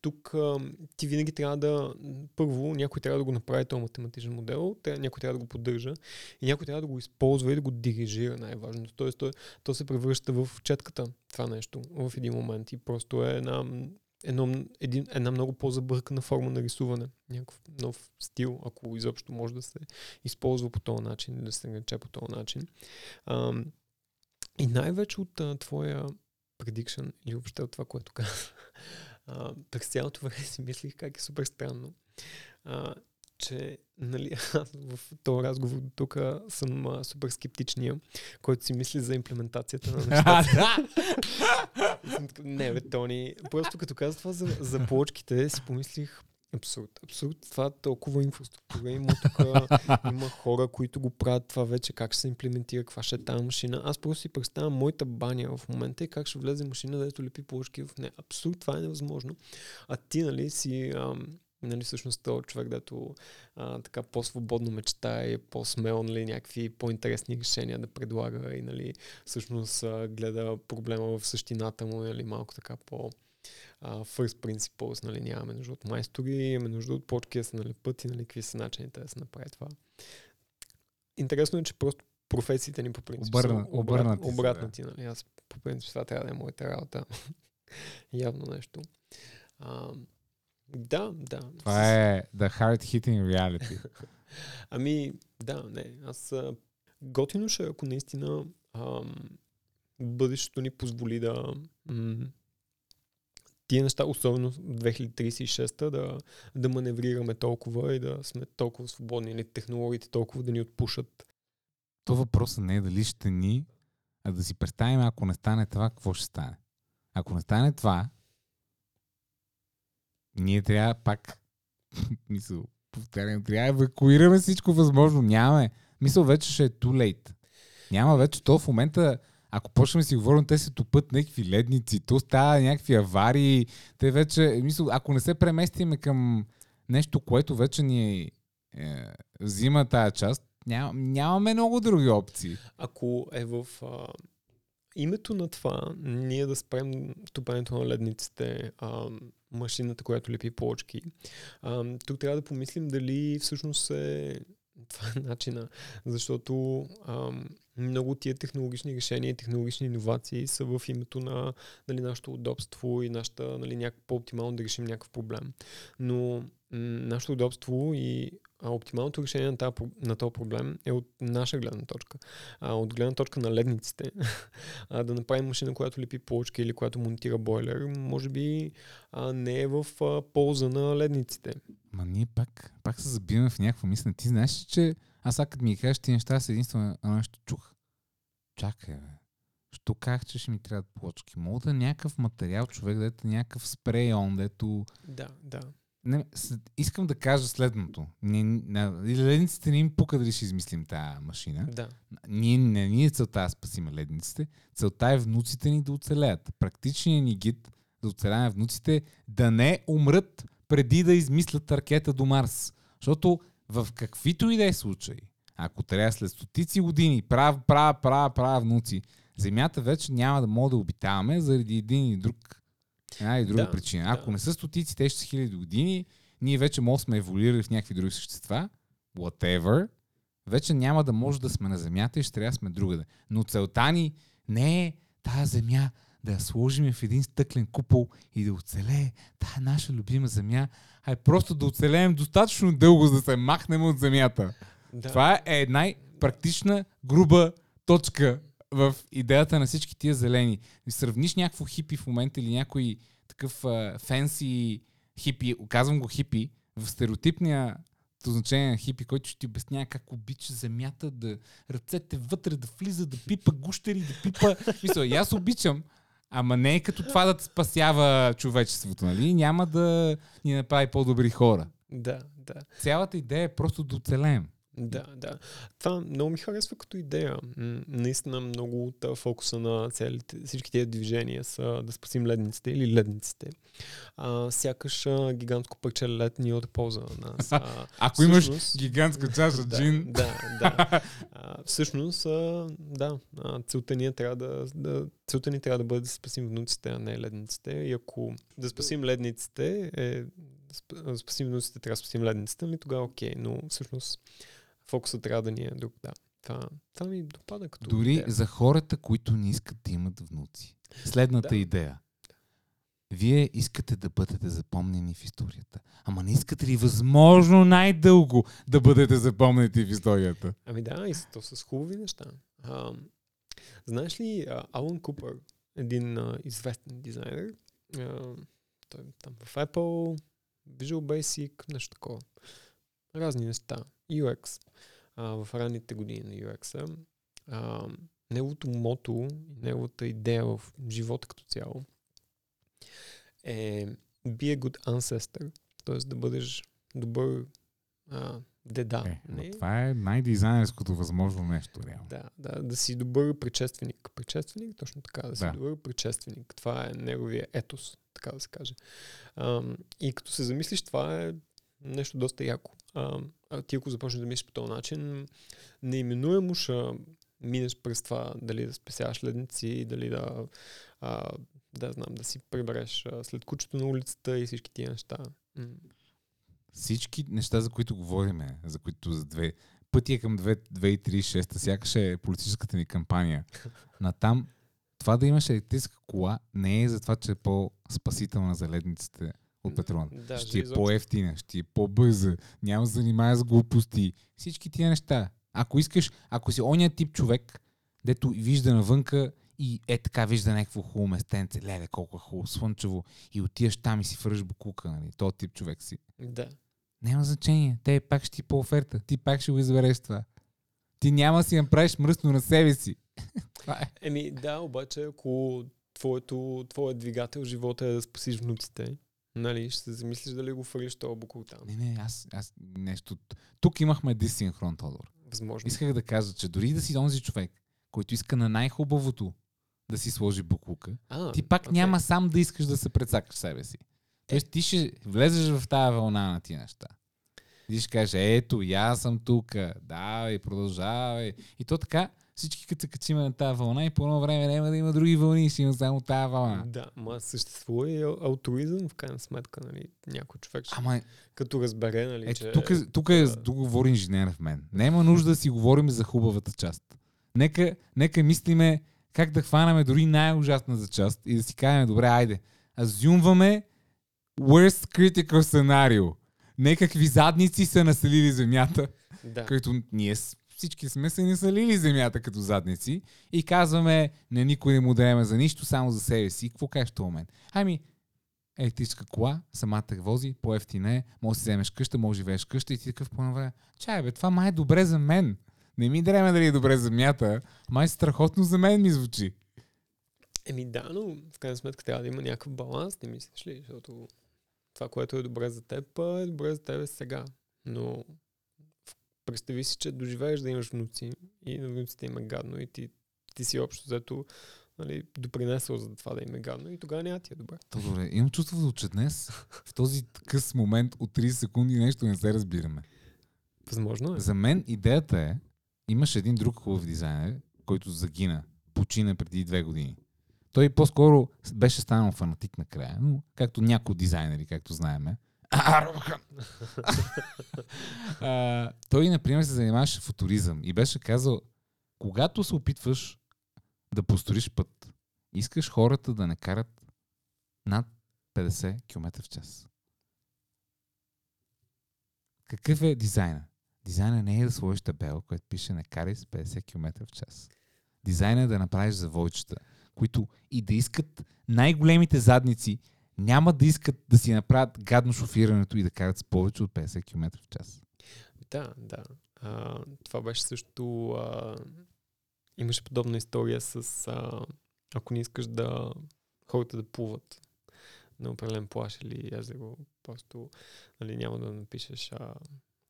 тук а, ти винаги трябва да... Първо, някой трябва да го направи този математичен модел, някой трябва да го поддържа и някой трябва да го използва и да го дирижира, най-важното. Тоест, то, то се превръща в четката, това нещо, в един момент и просто е една, едно, един, една много по-забъркана форма на рисуване. Някакъв нов стил, ако изобщо може да се използва по този начин, да се нарече по този начин. Ам, и най-вече от а, твоя prediction или въобще от това, което каза, а, през цялото време си мислих как е супер странно, а, че нали, аз в този разговор до тук съм а, супер скептичния, който си мисли за имплементацията на нещата. Не, бе, Тони. Просто като каза това за, за плочките, си помислих, абсурд. Абсурд. Това толкова инфраструктура има тук. има хора, които го правят това вече. Как ще се имплементира, каква ще е тази машина. Аз просто си представям моята баня в момента и как ще влезе машина, дето лепи плочки в нея. Абсурд, това е невъзможно. А ти, нали, си... Ам, нали, всъщност този човек, дето а, така по-свободно мечта и по-смел, нали, някакви по-интересни решения да предлага и, нали, всъщност а, гледа проблема в същината му, нали, малко така по а, first principles, нали, нямаме нужда от майстори, имаме нужда от почки да се налепат и, нали, какви са начините да се направи това. Интересно е, че просто професиите ни по принцип Обърна- са обърнати да. обратнати, нали, аз по принцип това трябва да е моята работа. Явно нещо. А, да, да. Това е the hard hitting reality. Ами, да, не. Аз готино ще, е, ако наистина ам, бъдещето ни позволи да м- тия неща, особено в 2036 да, да маневрираме толкова и да сме толкова свободни, или технологиите толкова да ни отпушат. То въпросът не е дали ще ни, а да си представим, ако не стане това, какво ще стане. Ако не стане това, ние трябва пак, мисъл, повтарям, трябва да евакуираме всичко възможно. Нямаме. Мисъл, вече ще е too late. Няма вече то в момента, ако почнем си говорим, те се топът някакви ледници, то става някакви аварии, те вече, мисъл, ако не се преместиме към нещо, което вече ни е, взима тая част, ням, нямаме много други опции. Ако е в а, името на това, ние да спрем топенето на ледниците, а, машината, която лепи плочки, а, тук трябва да помислим дали всъщност е това е начина, защото а, много тия технологични решения и технологични иновации са в името на нали, нашето удобство и нашата, нали, някак по-оптимално да решим някакъв проблем. Но нашето удобство и а, оптималното решение на, тази, про- на този проблем е от наша гледна точка. А, от гледна точка на ледниците, а, да направим машина, която лепи плочки или която монтира бойлер, може би а, не е в а, полза на ледниците. Ма ние пак, пак се забиваме в някакво мислене. Ти знаеш, че аз сега като ми кажеш ти неща, аз единствено едно чух. Чакай, бе. Що казах, че ще ми трябват плочки? Мога да е някакъв материал, човек, дето е някакъв спрейон, дето... Да, да. Не, искам да кажа следното. Не, на ледниците не им пука дали ще измислим тази машина. Да. Ние, не ни е целта да спасиме ледниците. Целта е внуците ни да оцелеят. Практичният ни гид за оцеляване на внуците да не умрат преди да измислят ракета до Марс. Защото в каквито и да е случаи, ако трябва след стотици години прав, прав, прав, прав внуци, Земята вече няма да мога да обитаваме заради един или друг една или друга Да, причина. да. Ако не са стотици, те ще са хиляди години, ние вече може да сме еволюирали в някакви други същества, whatever, вече няма да може да сме на земята и ще трябва да сме другаде. Но целта ни не е тази земя да я сложим в един стъклен купол и да оцелее тая наша любима земя, а е просто да оцелеем достатъчно дълго, за да се махнем от земята. Да. Това е най-практична, груба точка в идеята на всички тия зелени. И сравниш някакво хипи в момента или някой такъв а, фенси хипи, казвам го хипи, в стереотипния значение на хипи, който ще ти обяснява как обича земята, да ръцете вътре да влиза, да пипа гущери, да пипа. Мисля, и аз обичам, ама не е като това да спасява човечеството, нали? Няма да ни направи по-добри хора. Да, да. Цялата идея е просто да оцелеем. Да, да. Това много ми харесва като идея. Наистина много от фокуса на целите, всички тези движения са да спасим ледниците или ледниците. А, сякаш а, гигантско парче лед ни е от полза на нас. А, Ако имаш всъщност- гигантска чаша да, джин, Да, да. А, всъщност, а, да, а, целта ни, е трябва да, да, целта ни трябва да бъде да спасим внуците, а не ледниците. И ако да спасим ледниците, е, да спасим внуците, трябва да спасим ледниците, нали тогава окей, но всъщност фокусът трябва да ни е друг. Да, това, това ми допада като Дори идея. за хората, които не искат да имат внуци. Следната Да. идея. Вие искате да бъдете запомнени в историята. Ама не искате ли възможно най-дълго да бъдете запомнени в историята? Ами да, и то с хубави неща. А, знаеш ли Алан Купър, един а, известен дизайнер, а, той е там в Apple, Visual Basic, нещо такова. Разни неща. UX. А, в ранните години на UX. А, неговото мото, неговата идея в живота като цяло е be a good ancestor. Т.е. да бъдеш добър а, деда. Е, не? това е най-дизайнерското възможно нещо, реално. Да, да, да си добър предшественик. Предшественик, точно така, да си Да. добър предшественик. Това е неговия етос, така да се каже. Ам, и като се замислиш, това е нещо доста яко. А ти ако започнеш да мислиш по този начин, неименуемо ще минеш през това дали да спасяваш ледници, дали да, а, да знам, да си прибереш а, след кучето на улицата и всички тия неща. М, Всички неща, за които говориме, за които за две... Пътя е към 2036, сякаш е политическата ни кампания. Натам, това да имаш електрическа кола не е за това, че е по-спасителна за ледниците от петролната. Да, ще е изобщо. по-ефтина, ще е по-бърза, няма да занимава с глупости. Всички тия неща. Ако искаш, ако си оня тип човек, дето вижда навънка и е така вижда някакво хубаво местенце, леле колко е хубаво, слънчево и отиваш там и си фърш букука, нали? То тип човек си. Да. Няма значение. Те пак ще ти по оферта. Ти пак ще го избереш това. Ти няма си направиш мръсно на себе си. Е. Еми да, обаче ако твоето, твоят двигател живота е да спасиш внуците, нали, ще се замислиш дали го фърлиш този букул там. Не, не, аз, аз нещо... Тук имахме дисинхрон, Тодор. Възможно. Исках да кажа, че дори да си онзи човек, който иска на най-хубавото да си сложи буклука, А, ти пак окей. няма сам да искаш да се прецакаш себе си. Тоест ти ще влезеш в тази вълна на тия неща. Ти ще кажеш, ето, аз съм тук, давай, продължавай. И то така, всички като се качим на тази вълна и по едно време няма да има други вълни, ще има само тази вълна. Да, ма съществува и ал- алтруизъм в крайна сметка, нали, някой човек ще, Ама, като разбере, нали, ето, че... тук, е- тук е, тук говори инженер в мен. Няма нужда да си говорим за хубавата част. Нека, нека мислиме как да хванаме дори най-ужасната част и да си кажем, добре, айде, азюмваме worst critical сценарио. Не какви задници са населили земята, Да. които ние всички сме се населили земята като задници и казваме, не никой не му дреме за нищо, само за себе си. Какво кажеш в този момент? Ами, електрическа кола, самата вози, по-ефтина е, може да си вземеш къща, може да живееш къща и ти такъв по време. Чай, бе, това май е добре за мен. Не ми дреме дали е добре земята, май страхотно за мен ми звучи. Еми да, но в крайна сметка трябва да има някакъв баланс, не мислиш ли? Защото това, което е добре за теб, е добре за тебе сега. Но представи си, че доживееш да имаш внуци и на внуците им е гадно и ти, ти си общо взето нали, допринесъл за това да им е гадно и тогава няма ти е добре. То добре, имам чувството, че днес в този къс момент от 30 секунди нещо не се разбираме. Възможно е. За мен идеята е, имаш един друг хубав дизайнер, който загина, почина преди две години. Той по-скоро беше станал фанатик накрая, но както някои дизайнери, както знаеме! Той, например, се занимаваше футуризъм и беше казал, когато се опитваш да построиш път, искаш хората да не карат над 50 км в час. Какъв е дизайна? Дизайна не е да сложиш табела, която пише не карай с 50 км в час. Дизайна е да направиш завойчета, които и да искат най-големите задници, няма да искат да си направят гадно шофирането и да карат с повече от 50 км в час. Да, да. А, това беше също... А, имаше подобна история с... А, ако не искаш да хората да плуват на определен плаш или езеро, просто нали, няма да напишеш а,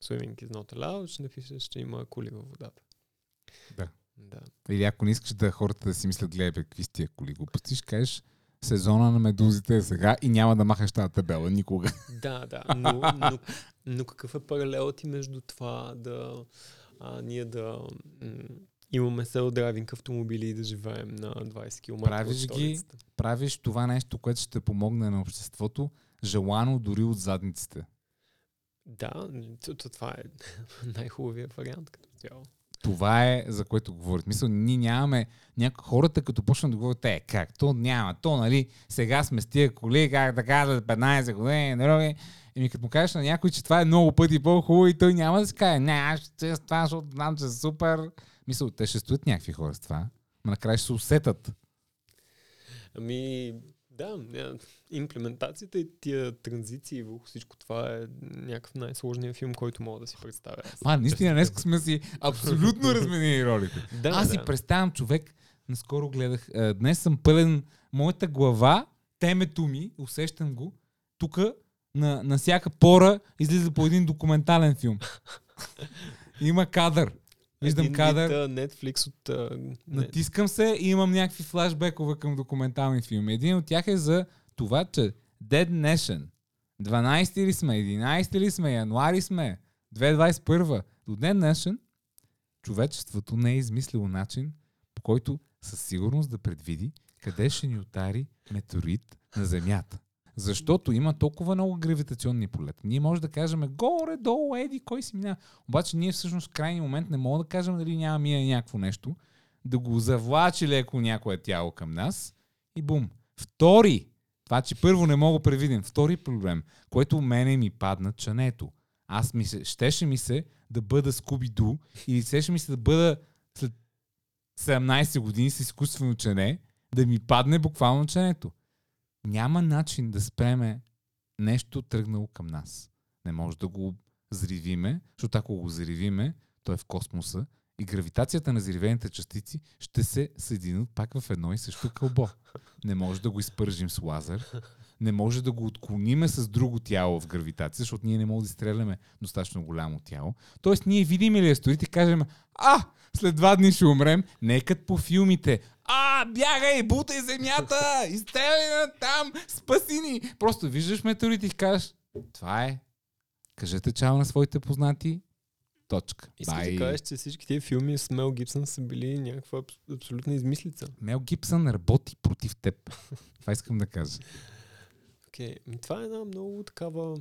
swimming is not allowed, ще напишеш, че има кули във водата. Да. Да. Или ако не искаш да хората да си мислят, гледай, какви сте коли глупости, ще кажеш сезона на медузите е сега и няма да махаш тази табела никога. Да, да. Но, но, но какъв е паралелът ти между това да а, ние да м- имаме селф-драйвинг автомобили и да живеем на 20 км Правиш от ги-? Правиш това нещо, което ще помогне на обществото, желано дори от задниците. Да, то, то, това е най-хубавия вариант като цяло. Това е за което говорят. Мисля, ние нямаме някои хората, като почнат да говорят, е, как, то няма, то, нали, сега сме с тия коли, как така, за 15 години, други. И ми като му кажеш на някой, че това е много пъти по-хубаво и той няма да си каже, не, аз ще с това, защото знам, че е супер. Мисля, те ще стоят някакви хора с това. Ма накрая ще се усетат. Ами, да, имплементацията и тия транзиции върху всичко това е някакъв най-сложният филм, който мога да си представя. Ма, наистина, днес сме си абсолютно разменили ролите. Да, Аз си да. представям човек, наскоро гледах, а, днес съм пълен, моята глава, темето ми, усещам го, тук на, на всяка пора излиза по един документален филм. Има кадър. Виждам Един кадър, Вид, Netflix от... Не, натискам се и имам някакви флашбекове към документални филми. Един от тях е за това, че Dead Nation, 12 ли сме, 11 ли сме, януари сме, 2021. До ден днешен човечеството не е измислило начин, по който със сигурност да предвиди къде ще ни отари метеорит на Земята. Защото има толкова много гравитационни полета. Ние може да кажем горе, долу, еди, кой си минава. Обаче ние всъщност в крайния момент не можем да кажем дали няма мия някакво нещо, да го завлачи леко някое тяло към нас и бум. Втори, това, че първо не мога да предвидим. Втори проблем, който мене ми падна чането. Аз ми се, щеше ми се да бъда Скуби-Ду или щеше ми се да бъда след 17 години с изкуствено чене, да ми падне буквално ченето. Няма начин да спреме нещо тръгнало към нас. Не може да го зривиме, защото ако го зривиме, то е в космоса и гравитацията на зривените частици ще се съединят пак в едно и също кълбо. Не може да го изпържим с лазер, не може да го отклониме с друго тяло в гравитация, защото ние не можем да изстреляме достатъчно голямо тяло. Тоест, ние видим ли и кажем, а, след два дни ще умрем, не като по филмите. А, бягай, бутай земята, изстреляй на там, спаси ни. Просто виждаш метеорит и кажеш, това е. Кажете чао на своите познати. Точка. Искаш да кажеш, че всички тия филми с Мел Гибсън са били някаква абс- абсолютна измислица. Мел Гибсън работи против теб. Това искам да кажа. Okay. Това е една много такава...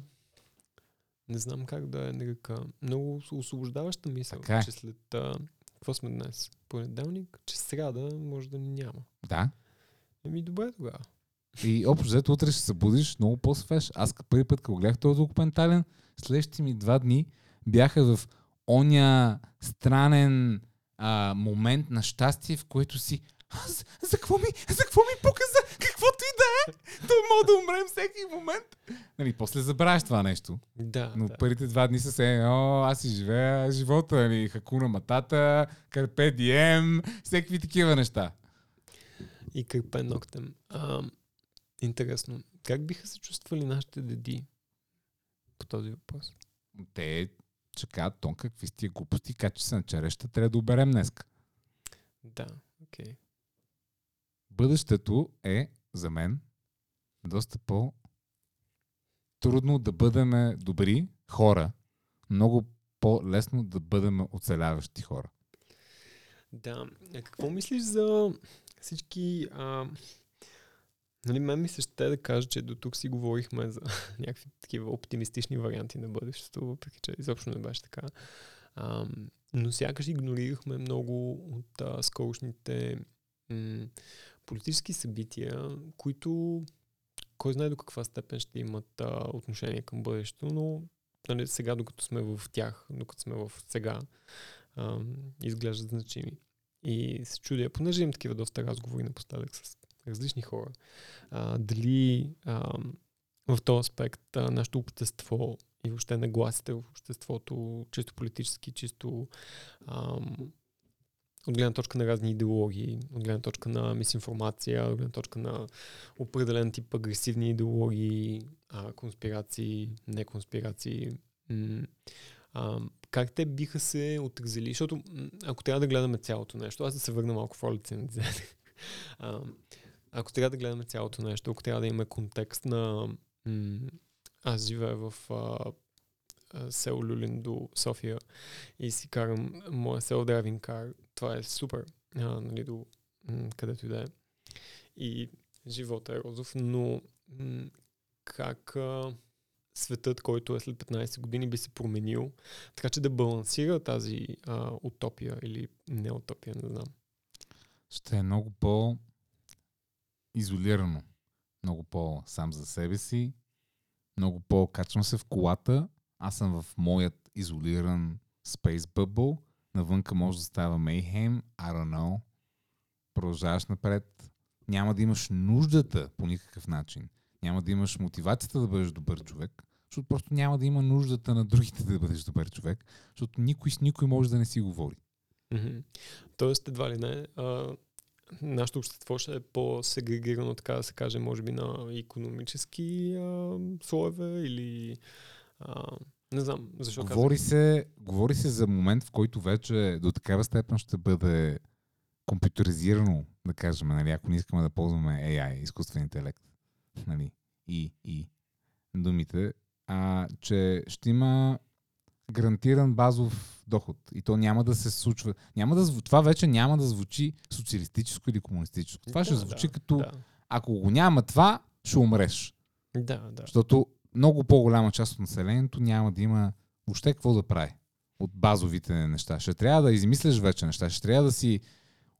Не знам как да я нарека. Много освобождаваща мисъл, Така е. че след... А, какво сме днес? Понеделник? Че сряда може да ни няма. Да. Еми добре тогава. И общо взето утре ще се будиш много по-свеж. Аз първи път, като гледах този документален, следващите ми два дни бяха в оня странен а, момент на щастие, в който си аз, за какво ми, за какво ми показа, каквото и да е, той мога да умрем всеки момент. Нали, после забравяш това нещо. Да, Но да. първите два дни са се, о, аз си живея живота, нали, хакуна матата, карпе дием, всеки такива неща. И кърпе ногтем. А, интересно. Как биха се чувствали нашите деди по този въпрос? Те чакат, тон какви сте глупости, качи се на череща, трябва да оберем днес. Да, окей. Бъдещето е, за мен, доста по трудно да бъдем добри хора, много по-лесно да бъдем оцеляващи хора. Да. А какво мислиш за всички... А, Нали, мен ми се ще да кажа, че до тук си говорихме за някакви такива оптимистични варианти на бъдещето, въпреки че изобщо не беше така. А, но сякаш игнорирахме много от а, скорошните м- политически събития, които кой знае до каква степен ще имат а, отношение към бъдещето, но нали, сега, докато сме в тях, докато сме в сега, а, изглеждат значими. И се чудя, понеже имам такива доста разговори напоследък с различни хора, а, дали а, в този аспект а, нашето общество и въобще нагласите в обществото, чисто политически, чисто ам, от гледна точка на разни идеологии, от гледна точка на мисинформация, от гледна точка на определен тип агресивни идеологии, а, конспирации, не конспирации. М- а, как те биха се отразили? Защото ако трябва да гледаме цялото нещо, аз да се върна малко в ролите на а, ако трябва да гледаме цялото нещо, ако трябва да имаме контекст на... М- аз живея в а, село Люлин до София и си карам моя село драйвинг кар. Това е супер, а, нали, до м- където и да е. И живота е розов, но м- как а, светът, който е след 15 години, би се променил, така че да балансира тази а, утопия или не утопия, не знам. Ще е много по изолирано. Много по-сам за себе си. Много по-качвам се в колата. Аз съм в моят изолиран Space Bubble. Навънка може да става Mayhem. I don't know. Продължаваш напред. Няма да имаш нуждата по никакъв начин. Няма да имаш мотивацията да бъдеш добър човек. Защото просто няма да има нуждата на другите да бъдеш добър човек. Защото никой с никой може да не си говори. Mm-hmm. Тоест, едва ли не, а, нашето общество ще е по-сегрегирано, така да се каже, може би на економически а, слоеве или а, не знам, защо Говори казах. се, говори се за момент, в който вече до такава степен ще бъде компютъризирано, да кажем, нали, ако не искаме да ползваме AI, изкуствен интелект, нали, и, и думите, а, че ще има гарантиран базов доход. И то няма да се случва. Няма да, това вече няма да звучи социалистическо или комунистическо. Това ще Да, звучи да, като Да, ако го няма това, ще умреш. да. да. Защото много по-голяма част от населението няма да има въобще какво да прави от базовите неща. Ще трябва да измисляш вече неща. Ще трябва да си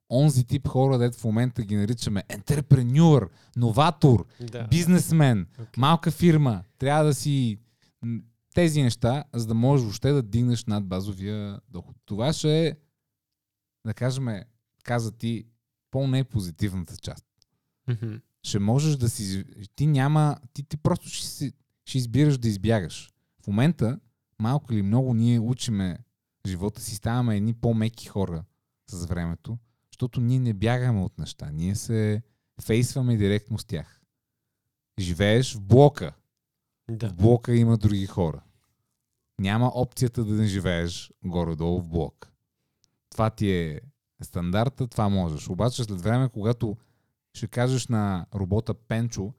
онзи тип хора, дето в момента ги наричаме ентрепренюър, новатор, да. бизнесмен, Okay. малка фирма. Трябва да си тези неща, за да можеш въобще да дигнеш над базовия доход. Това ще е, да кажем, каза ти, по-непозитивната част Мгм. ще можеш да си... Ти няма... Ти, ти просто ще, си, ще избираш да избягаш. В момента, малко или много, ние учиме живота си, ставаме едни по-меки хора с времето, защото ние не бягаме от неща. Ние се фейсваме директно с тях. Живееш в блока. Да. В блока има други хора. Няма опцията да не живееш горе-долу в блок. Това ти е стандарта, това можеш. Обаче след време, когато ще кажеш на робота Пенчо,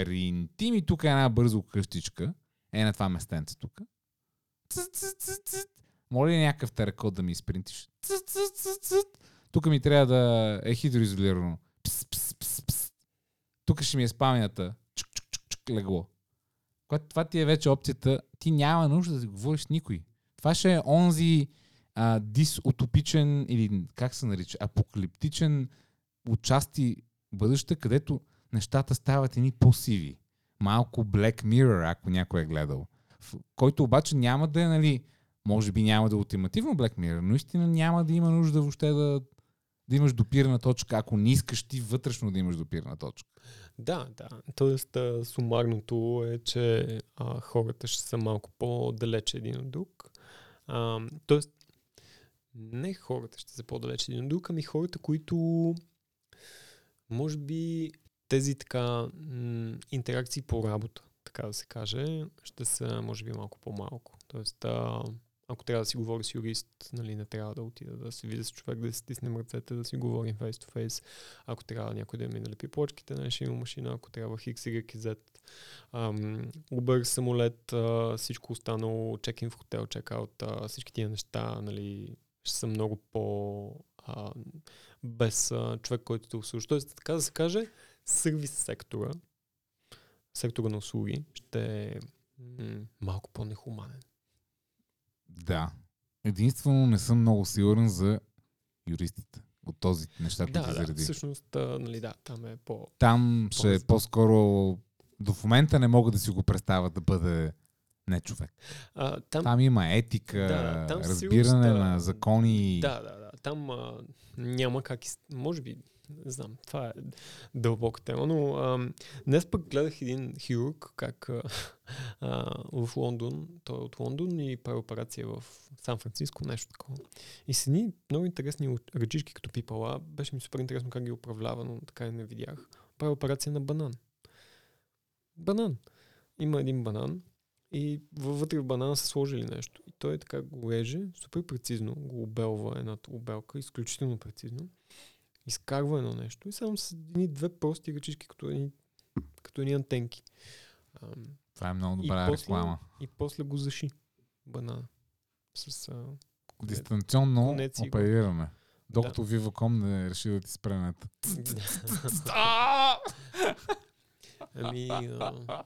изпринти ми тук една бързо къщичка, е на това местенце тук. Моля ли някакъв теракот да ми изпринтиш? Тук ми трябва да е хидроизолирано. Тук ще ми е чук, легло. Когато това ти е вече опцията, ти няма нужда да говориш с никой. Това ще е онзи а, дисутопичен или как се нарича, апокалиптичен участи бъдеще, където нещата стават едни по-сиви. Малко Black Mirror, ако някой е гледал. В който обаче няма да е, нали, може би няма да е ултимативно Black Mirror, но истина няма да има нужда въобще да, да имаш допирна точка, ако не искаш ти вътрешно да имаш допирна точка. Да, да. Тоест, а, сумарното е, че а, хората ще са малко по-далече един от друг. А, тоест, не хората ще са по-далече един от друг, ами хората, които може би тези така м- интеракции по работа, така да се каже, ще са може би малко по-малко. Тоест, а, ако трябва да си говори с юрист, нали, не трябва да отида да се видя с човек, да си стиснем ръцете, да си говорим face to face. Ако трябва някой да ми налепи плочките, не ще има машина, ако трябва X, Y Z. Uber, самолет, а, всичко останало, чекин в хотел, чекаут, всички тия неща, нали, ще са много по... А, без а, човек, който те обслужва. Тоест, така да се каже, сервис сектора, сектора на услуги, ще е м- малко по-нехуманен. Да. Единствено не съм много сигурен за юристите. От този неща, които Да, да, заради. всъщност, а, нали, да, там е по... Там ще е по-скоро... До в момента не мога да си го представя да бъде не човек. А, там, Там има етика, Да, там разбиране сигурност, на закони. Да, да, да. Там а, няма как. Може би, не знам, това е дълбока тема, но а, днес пък гледах един хирург, как а, а, в Лондон, той е от Лондон и прави операция в Сан-Франциско, нещо такова. И с едни много интересни ръчички като пипала. Беше ми супер интересно как ги управлява, но така и не видях. Прави операция на банан. Банан. Има един банан и вътре в банана са сложили нещо. И той така го реже, супер прецизно го обелва едната обелка, изключително прецизно. Изкарва едно нещо и само с едни две прости ръчички, като едни, като едни антенки. Това е много И добра после- реклама. и после го заши банана. С, а, Дистанционно конеци го. опериране. Докато Viva.com не реши да ти спре нета. Ами, а, да.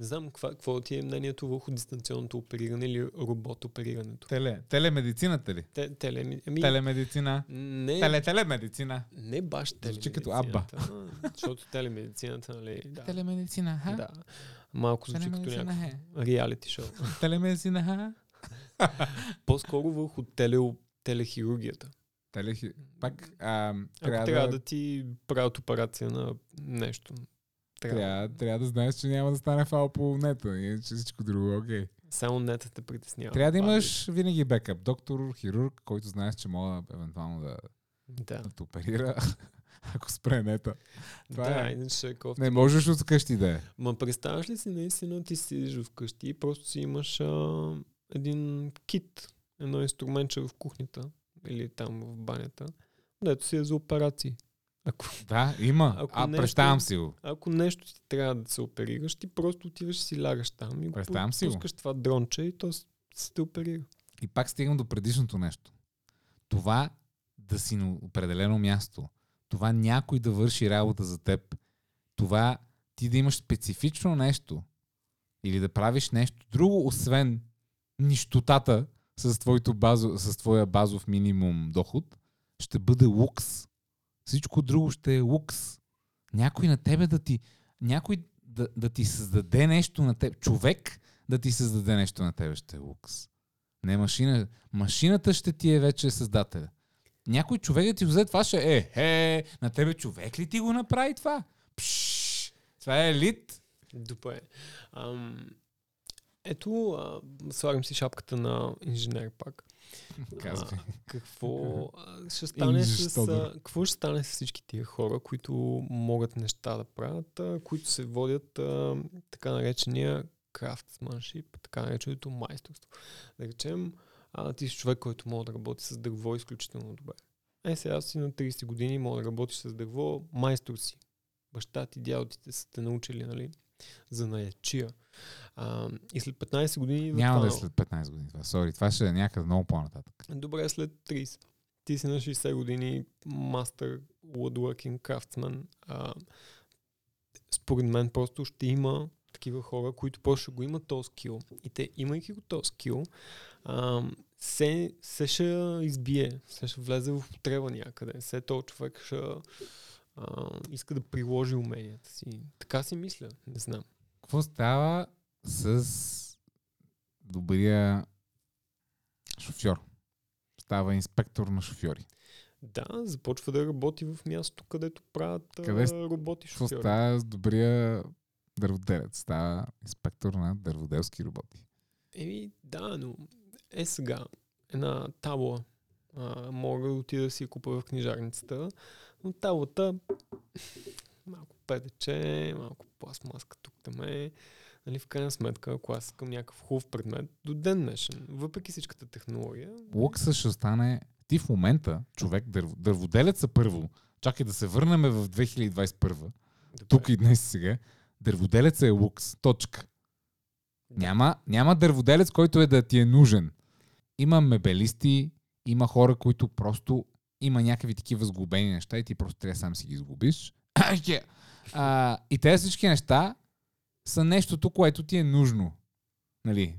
Не знам каква, какво ти е мнението върху дистанционното опериране или робот оперирането. Теле, телемедицината ли? Те, теле, ами, Телемедицина. не, Теле, телемедицина. не баш Звучи като телемедицината, а, Защото телемедицината, нали, да. Телемедицина, ха? да. Малко звучи като някакво реалити шоу. Телемедицина, ха? По-скоро върху теле, телехирургията. Телехи... Пак а, Ако трябва, трябва да, да ти правят операция на нещо. Трябва. трябва, трябва да знаеш, че няма да стане фал по нета. Иначе всичко друго е окей. Само нета те притеснява. Трябва да Това е- имаш винаги бекъп. Доктор, хирург, който знаеш, че мога евентуално да, Да. да те оперира, ако спре нета. Това да, е. иначе е кофти. Не можеш от вкъщи да е. Ма представяш ли си наистина ти седиш вкъщи и просто си имаш а, един кит, едно инструментче в кухнята или там в банята, дето си е за операции. Ако, Да, има. Ако а, нещо- представям си го. ако нещо ти трябва да се оперираш, ти просто отиваш и си лягаш там и Представям го. пускаш това дронче и то се те оперира. И пак стигам до предишното нещо. Това да си на определено място, това някой да върши работа за теб, това ти да имаш специфично нещо или да правиш нещо друго, освен нищотата с, твоето базо, с твоя базов минимум доход, ще бъде лукс. Всичко друго ще е лукс. Някой на тебе да ти, някой да, да ти създаде нещо на теб, човек да ти създаде нещо на тебе ще е лукс. Не машина. Машината ще ти е вече създателя. Някой човек да ти го взе това ще е, е, на тебе човек ли ти го направи това? Пш, това е елит. Добре. Ам, ето, а, слагам си шапката на инженер пак. Казвай. какво ще стане с, какво ще стане с всички тия хора, които могат неща да правят, а, които се водят а, така наречения крафтсманшип, така нареченото майсторство. Да речем, а, ти си човек, който може да работи с дърво изключително добре. Е, сега си на 30 години, мога да работиш с дърво, майстор си. Баща ти, дядо са те научили, нали, за наячия. А, и след 15 години... Няма да е след 15 години това. Сори, това ще е някъде много по-нататък. Добре, след 30. Ти си на 60 години мастер woodworking craftsman. А, според мен просто ще има такива хора, които просто ще го имат този скил. И те, имайки го този скил, а, се, се ще избие, се ще влезе в употреба някъде. Се този човек ще а, иска да приложи уменията си. Така си мисля, не знам. Какво става с добрия шофьор? Става инспектор на шофьори. Да, започва да работи в място, където правят Къде роботи Какво шофьори. става с добрия дърводелец? Става инспектор на дърводелски роботи. Еми, да, но е сега една табла. А, мога да отида да си купа в книжарницата, но таблата малко петече, малко пластмаска тук там е. Нали, в крайна сметка, ако аз искам някакъв хубав предмет, до ден днешен, въпреки всичката технология, Лукса ще стане... Ти в момента, човек, дърв... дърводелеца първо, чакай да се върнем в 2021, добре, тук и днес и сега, дърводелеца е лукс. Точка. Няма, няма дърводелец, който е да ти е нужен. Има мебелисти, има хора, които просто има някакви такива сглобени неща и ти просто трябва сам си ги сглобиш. а, и тези всички неща са нещото, което ти е нужно. Нали?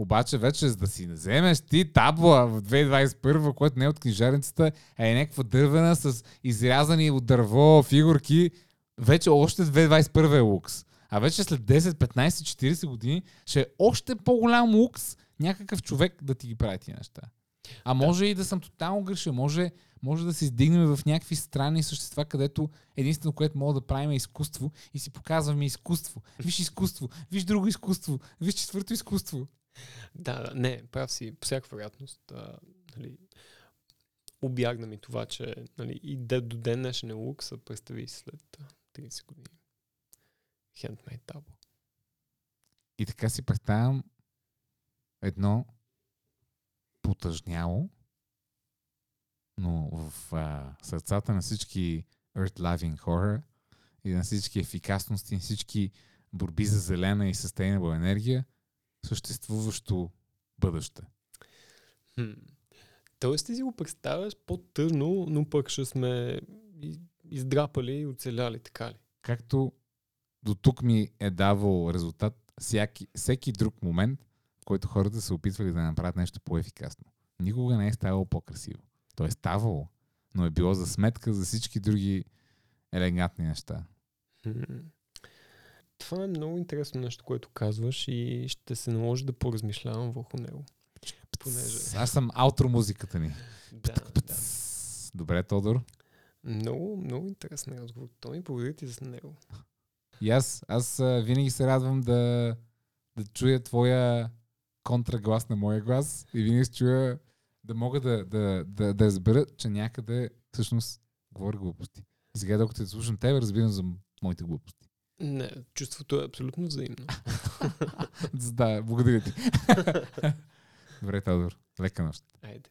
Обаче вече за да си вземеш ти табла в 2021, което не е от книжарницата, а е някаква дървена с изрязани от дърво фигурки, вече още 2021 е лукс. А вече след 10, 15, 40 години ще е още по-голям лукс някакъв човек да ти ги прави тия неща. А може и да съм тотално грешил. Може, може да се издигнем в някакви странни същества, където единствено, което мога да правим е изкуство и си показваме изкуство. Виж изкуство, виж друго изкуство, виж четвърто изкуство. Да, да, не, прав си, по всяка вероятност. А, нали, обягна ми това, че нали, и де, до ден днешен е лукса, представи си след а, 30 години. Handmade табло. И така си представям едно потъжняло, но в а, сърцата на всички earth-loving horror и на всички ефикасности, на всички борби за зелена и sustainable енергия, съществуващо бъдеще. Хм. Тоест ти си го представяш по-тъжно, но пък ще сме издрапали и оцеляли, така ли? Както до тук ми е давал резултат всяки, всеки друг момент, който хората се опитвали да направят нещо по-ефикасно. Никога не е ставало по-красиво. То е ставало, но е било за сметка за всички други елегантни неща. Това е много интересно нещо, което казваш и ще се наложи да поразмишлявам върху него. Понеже... Аз съм аутро музиката ни. Да, да. Добре, Тодор. Много, много интересен разговор. Томи, благодаря ти за него. И аз, аз винаги се радвам да, да чуя твоя контраглас на моя глас и винаги се чуя да мога да, да, да, да разбера, че някъде всъщност говоря глупости. Сега, докато те слушам тебе, разбирам за моите глупости. Не, чувството е абсолютно взаимно. да, благодаря ти. Добре, Тодор. Лека нощ. Айде.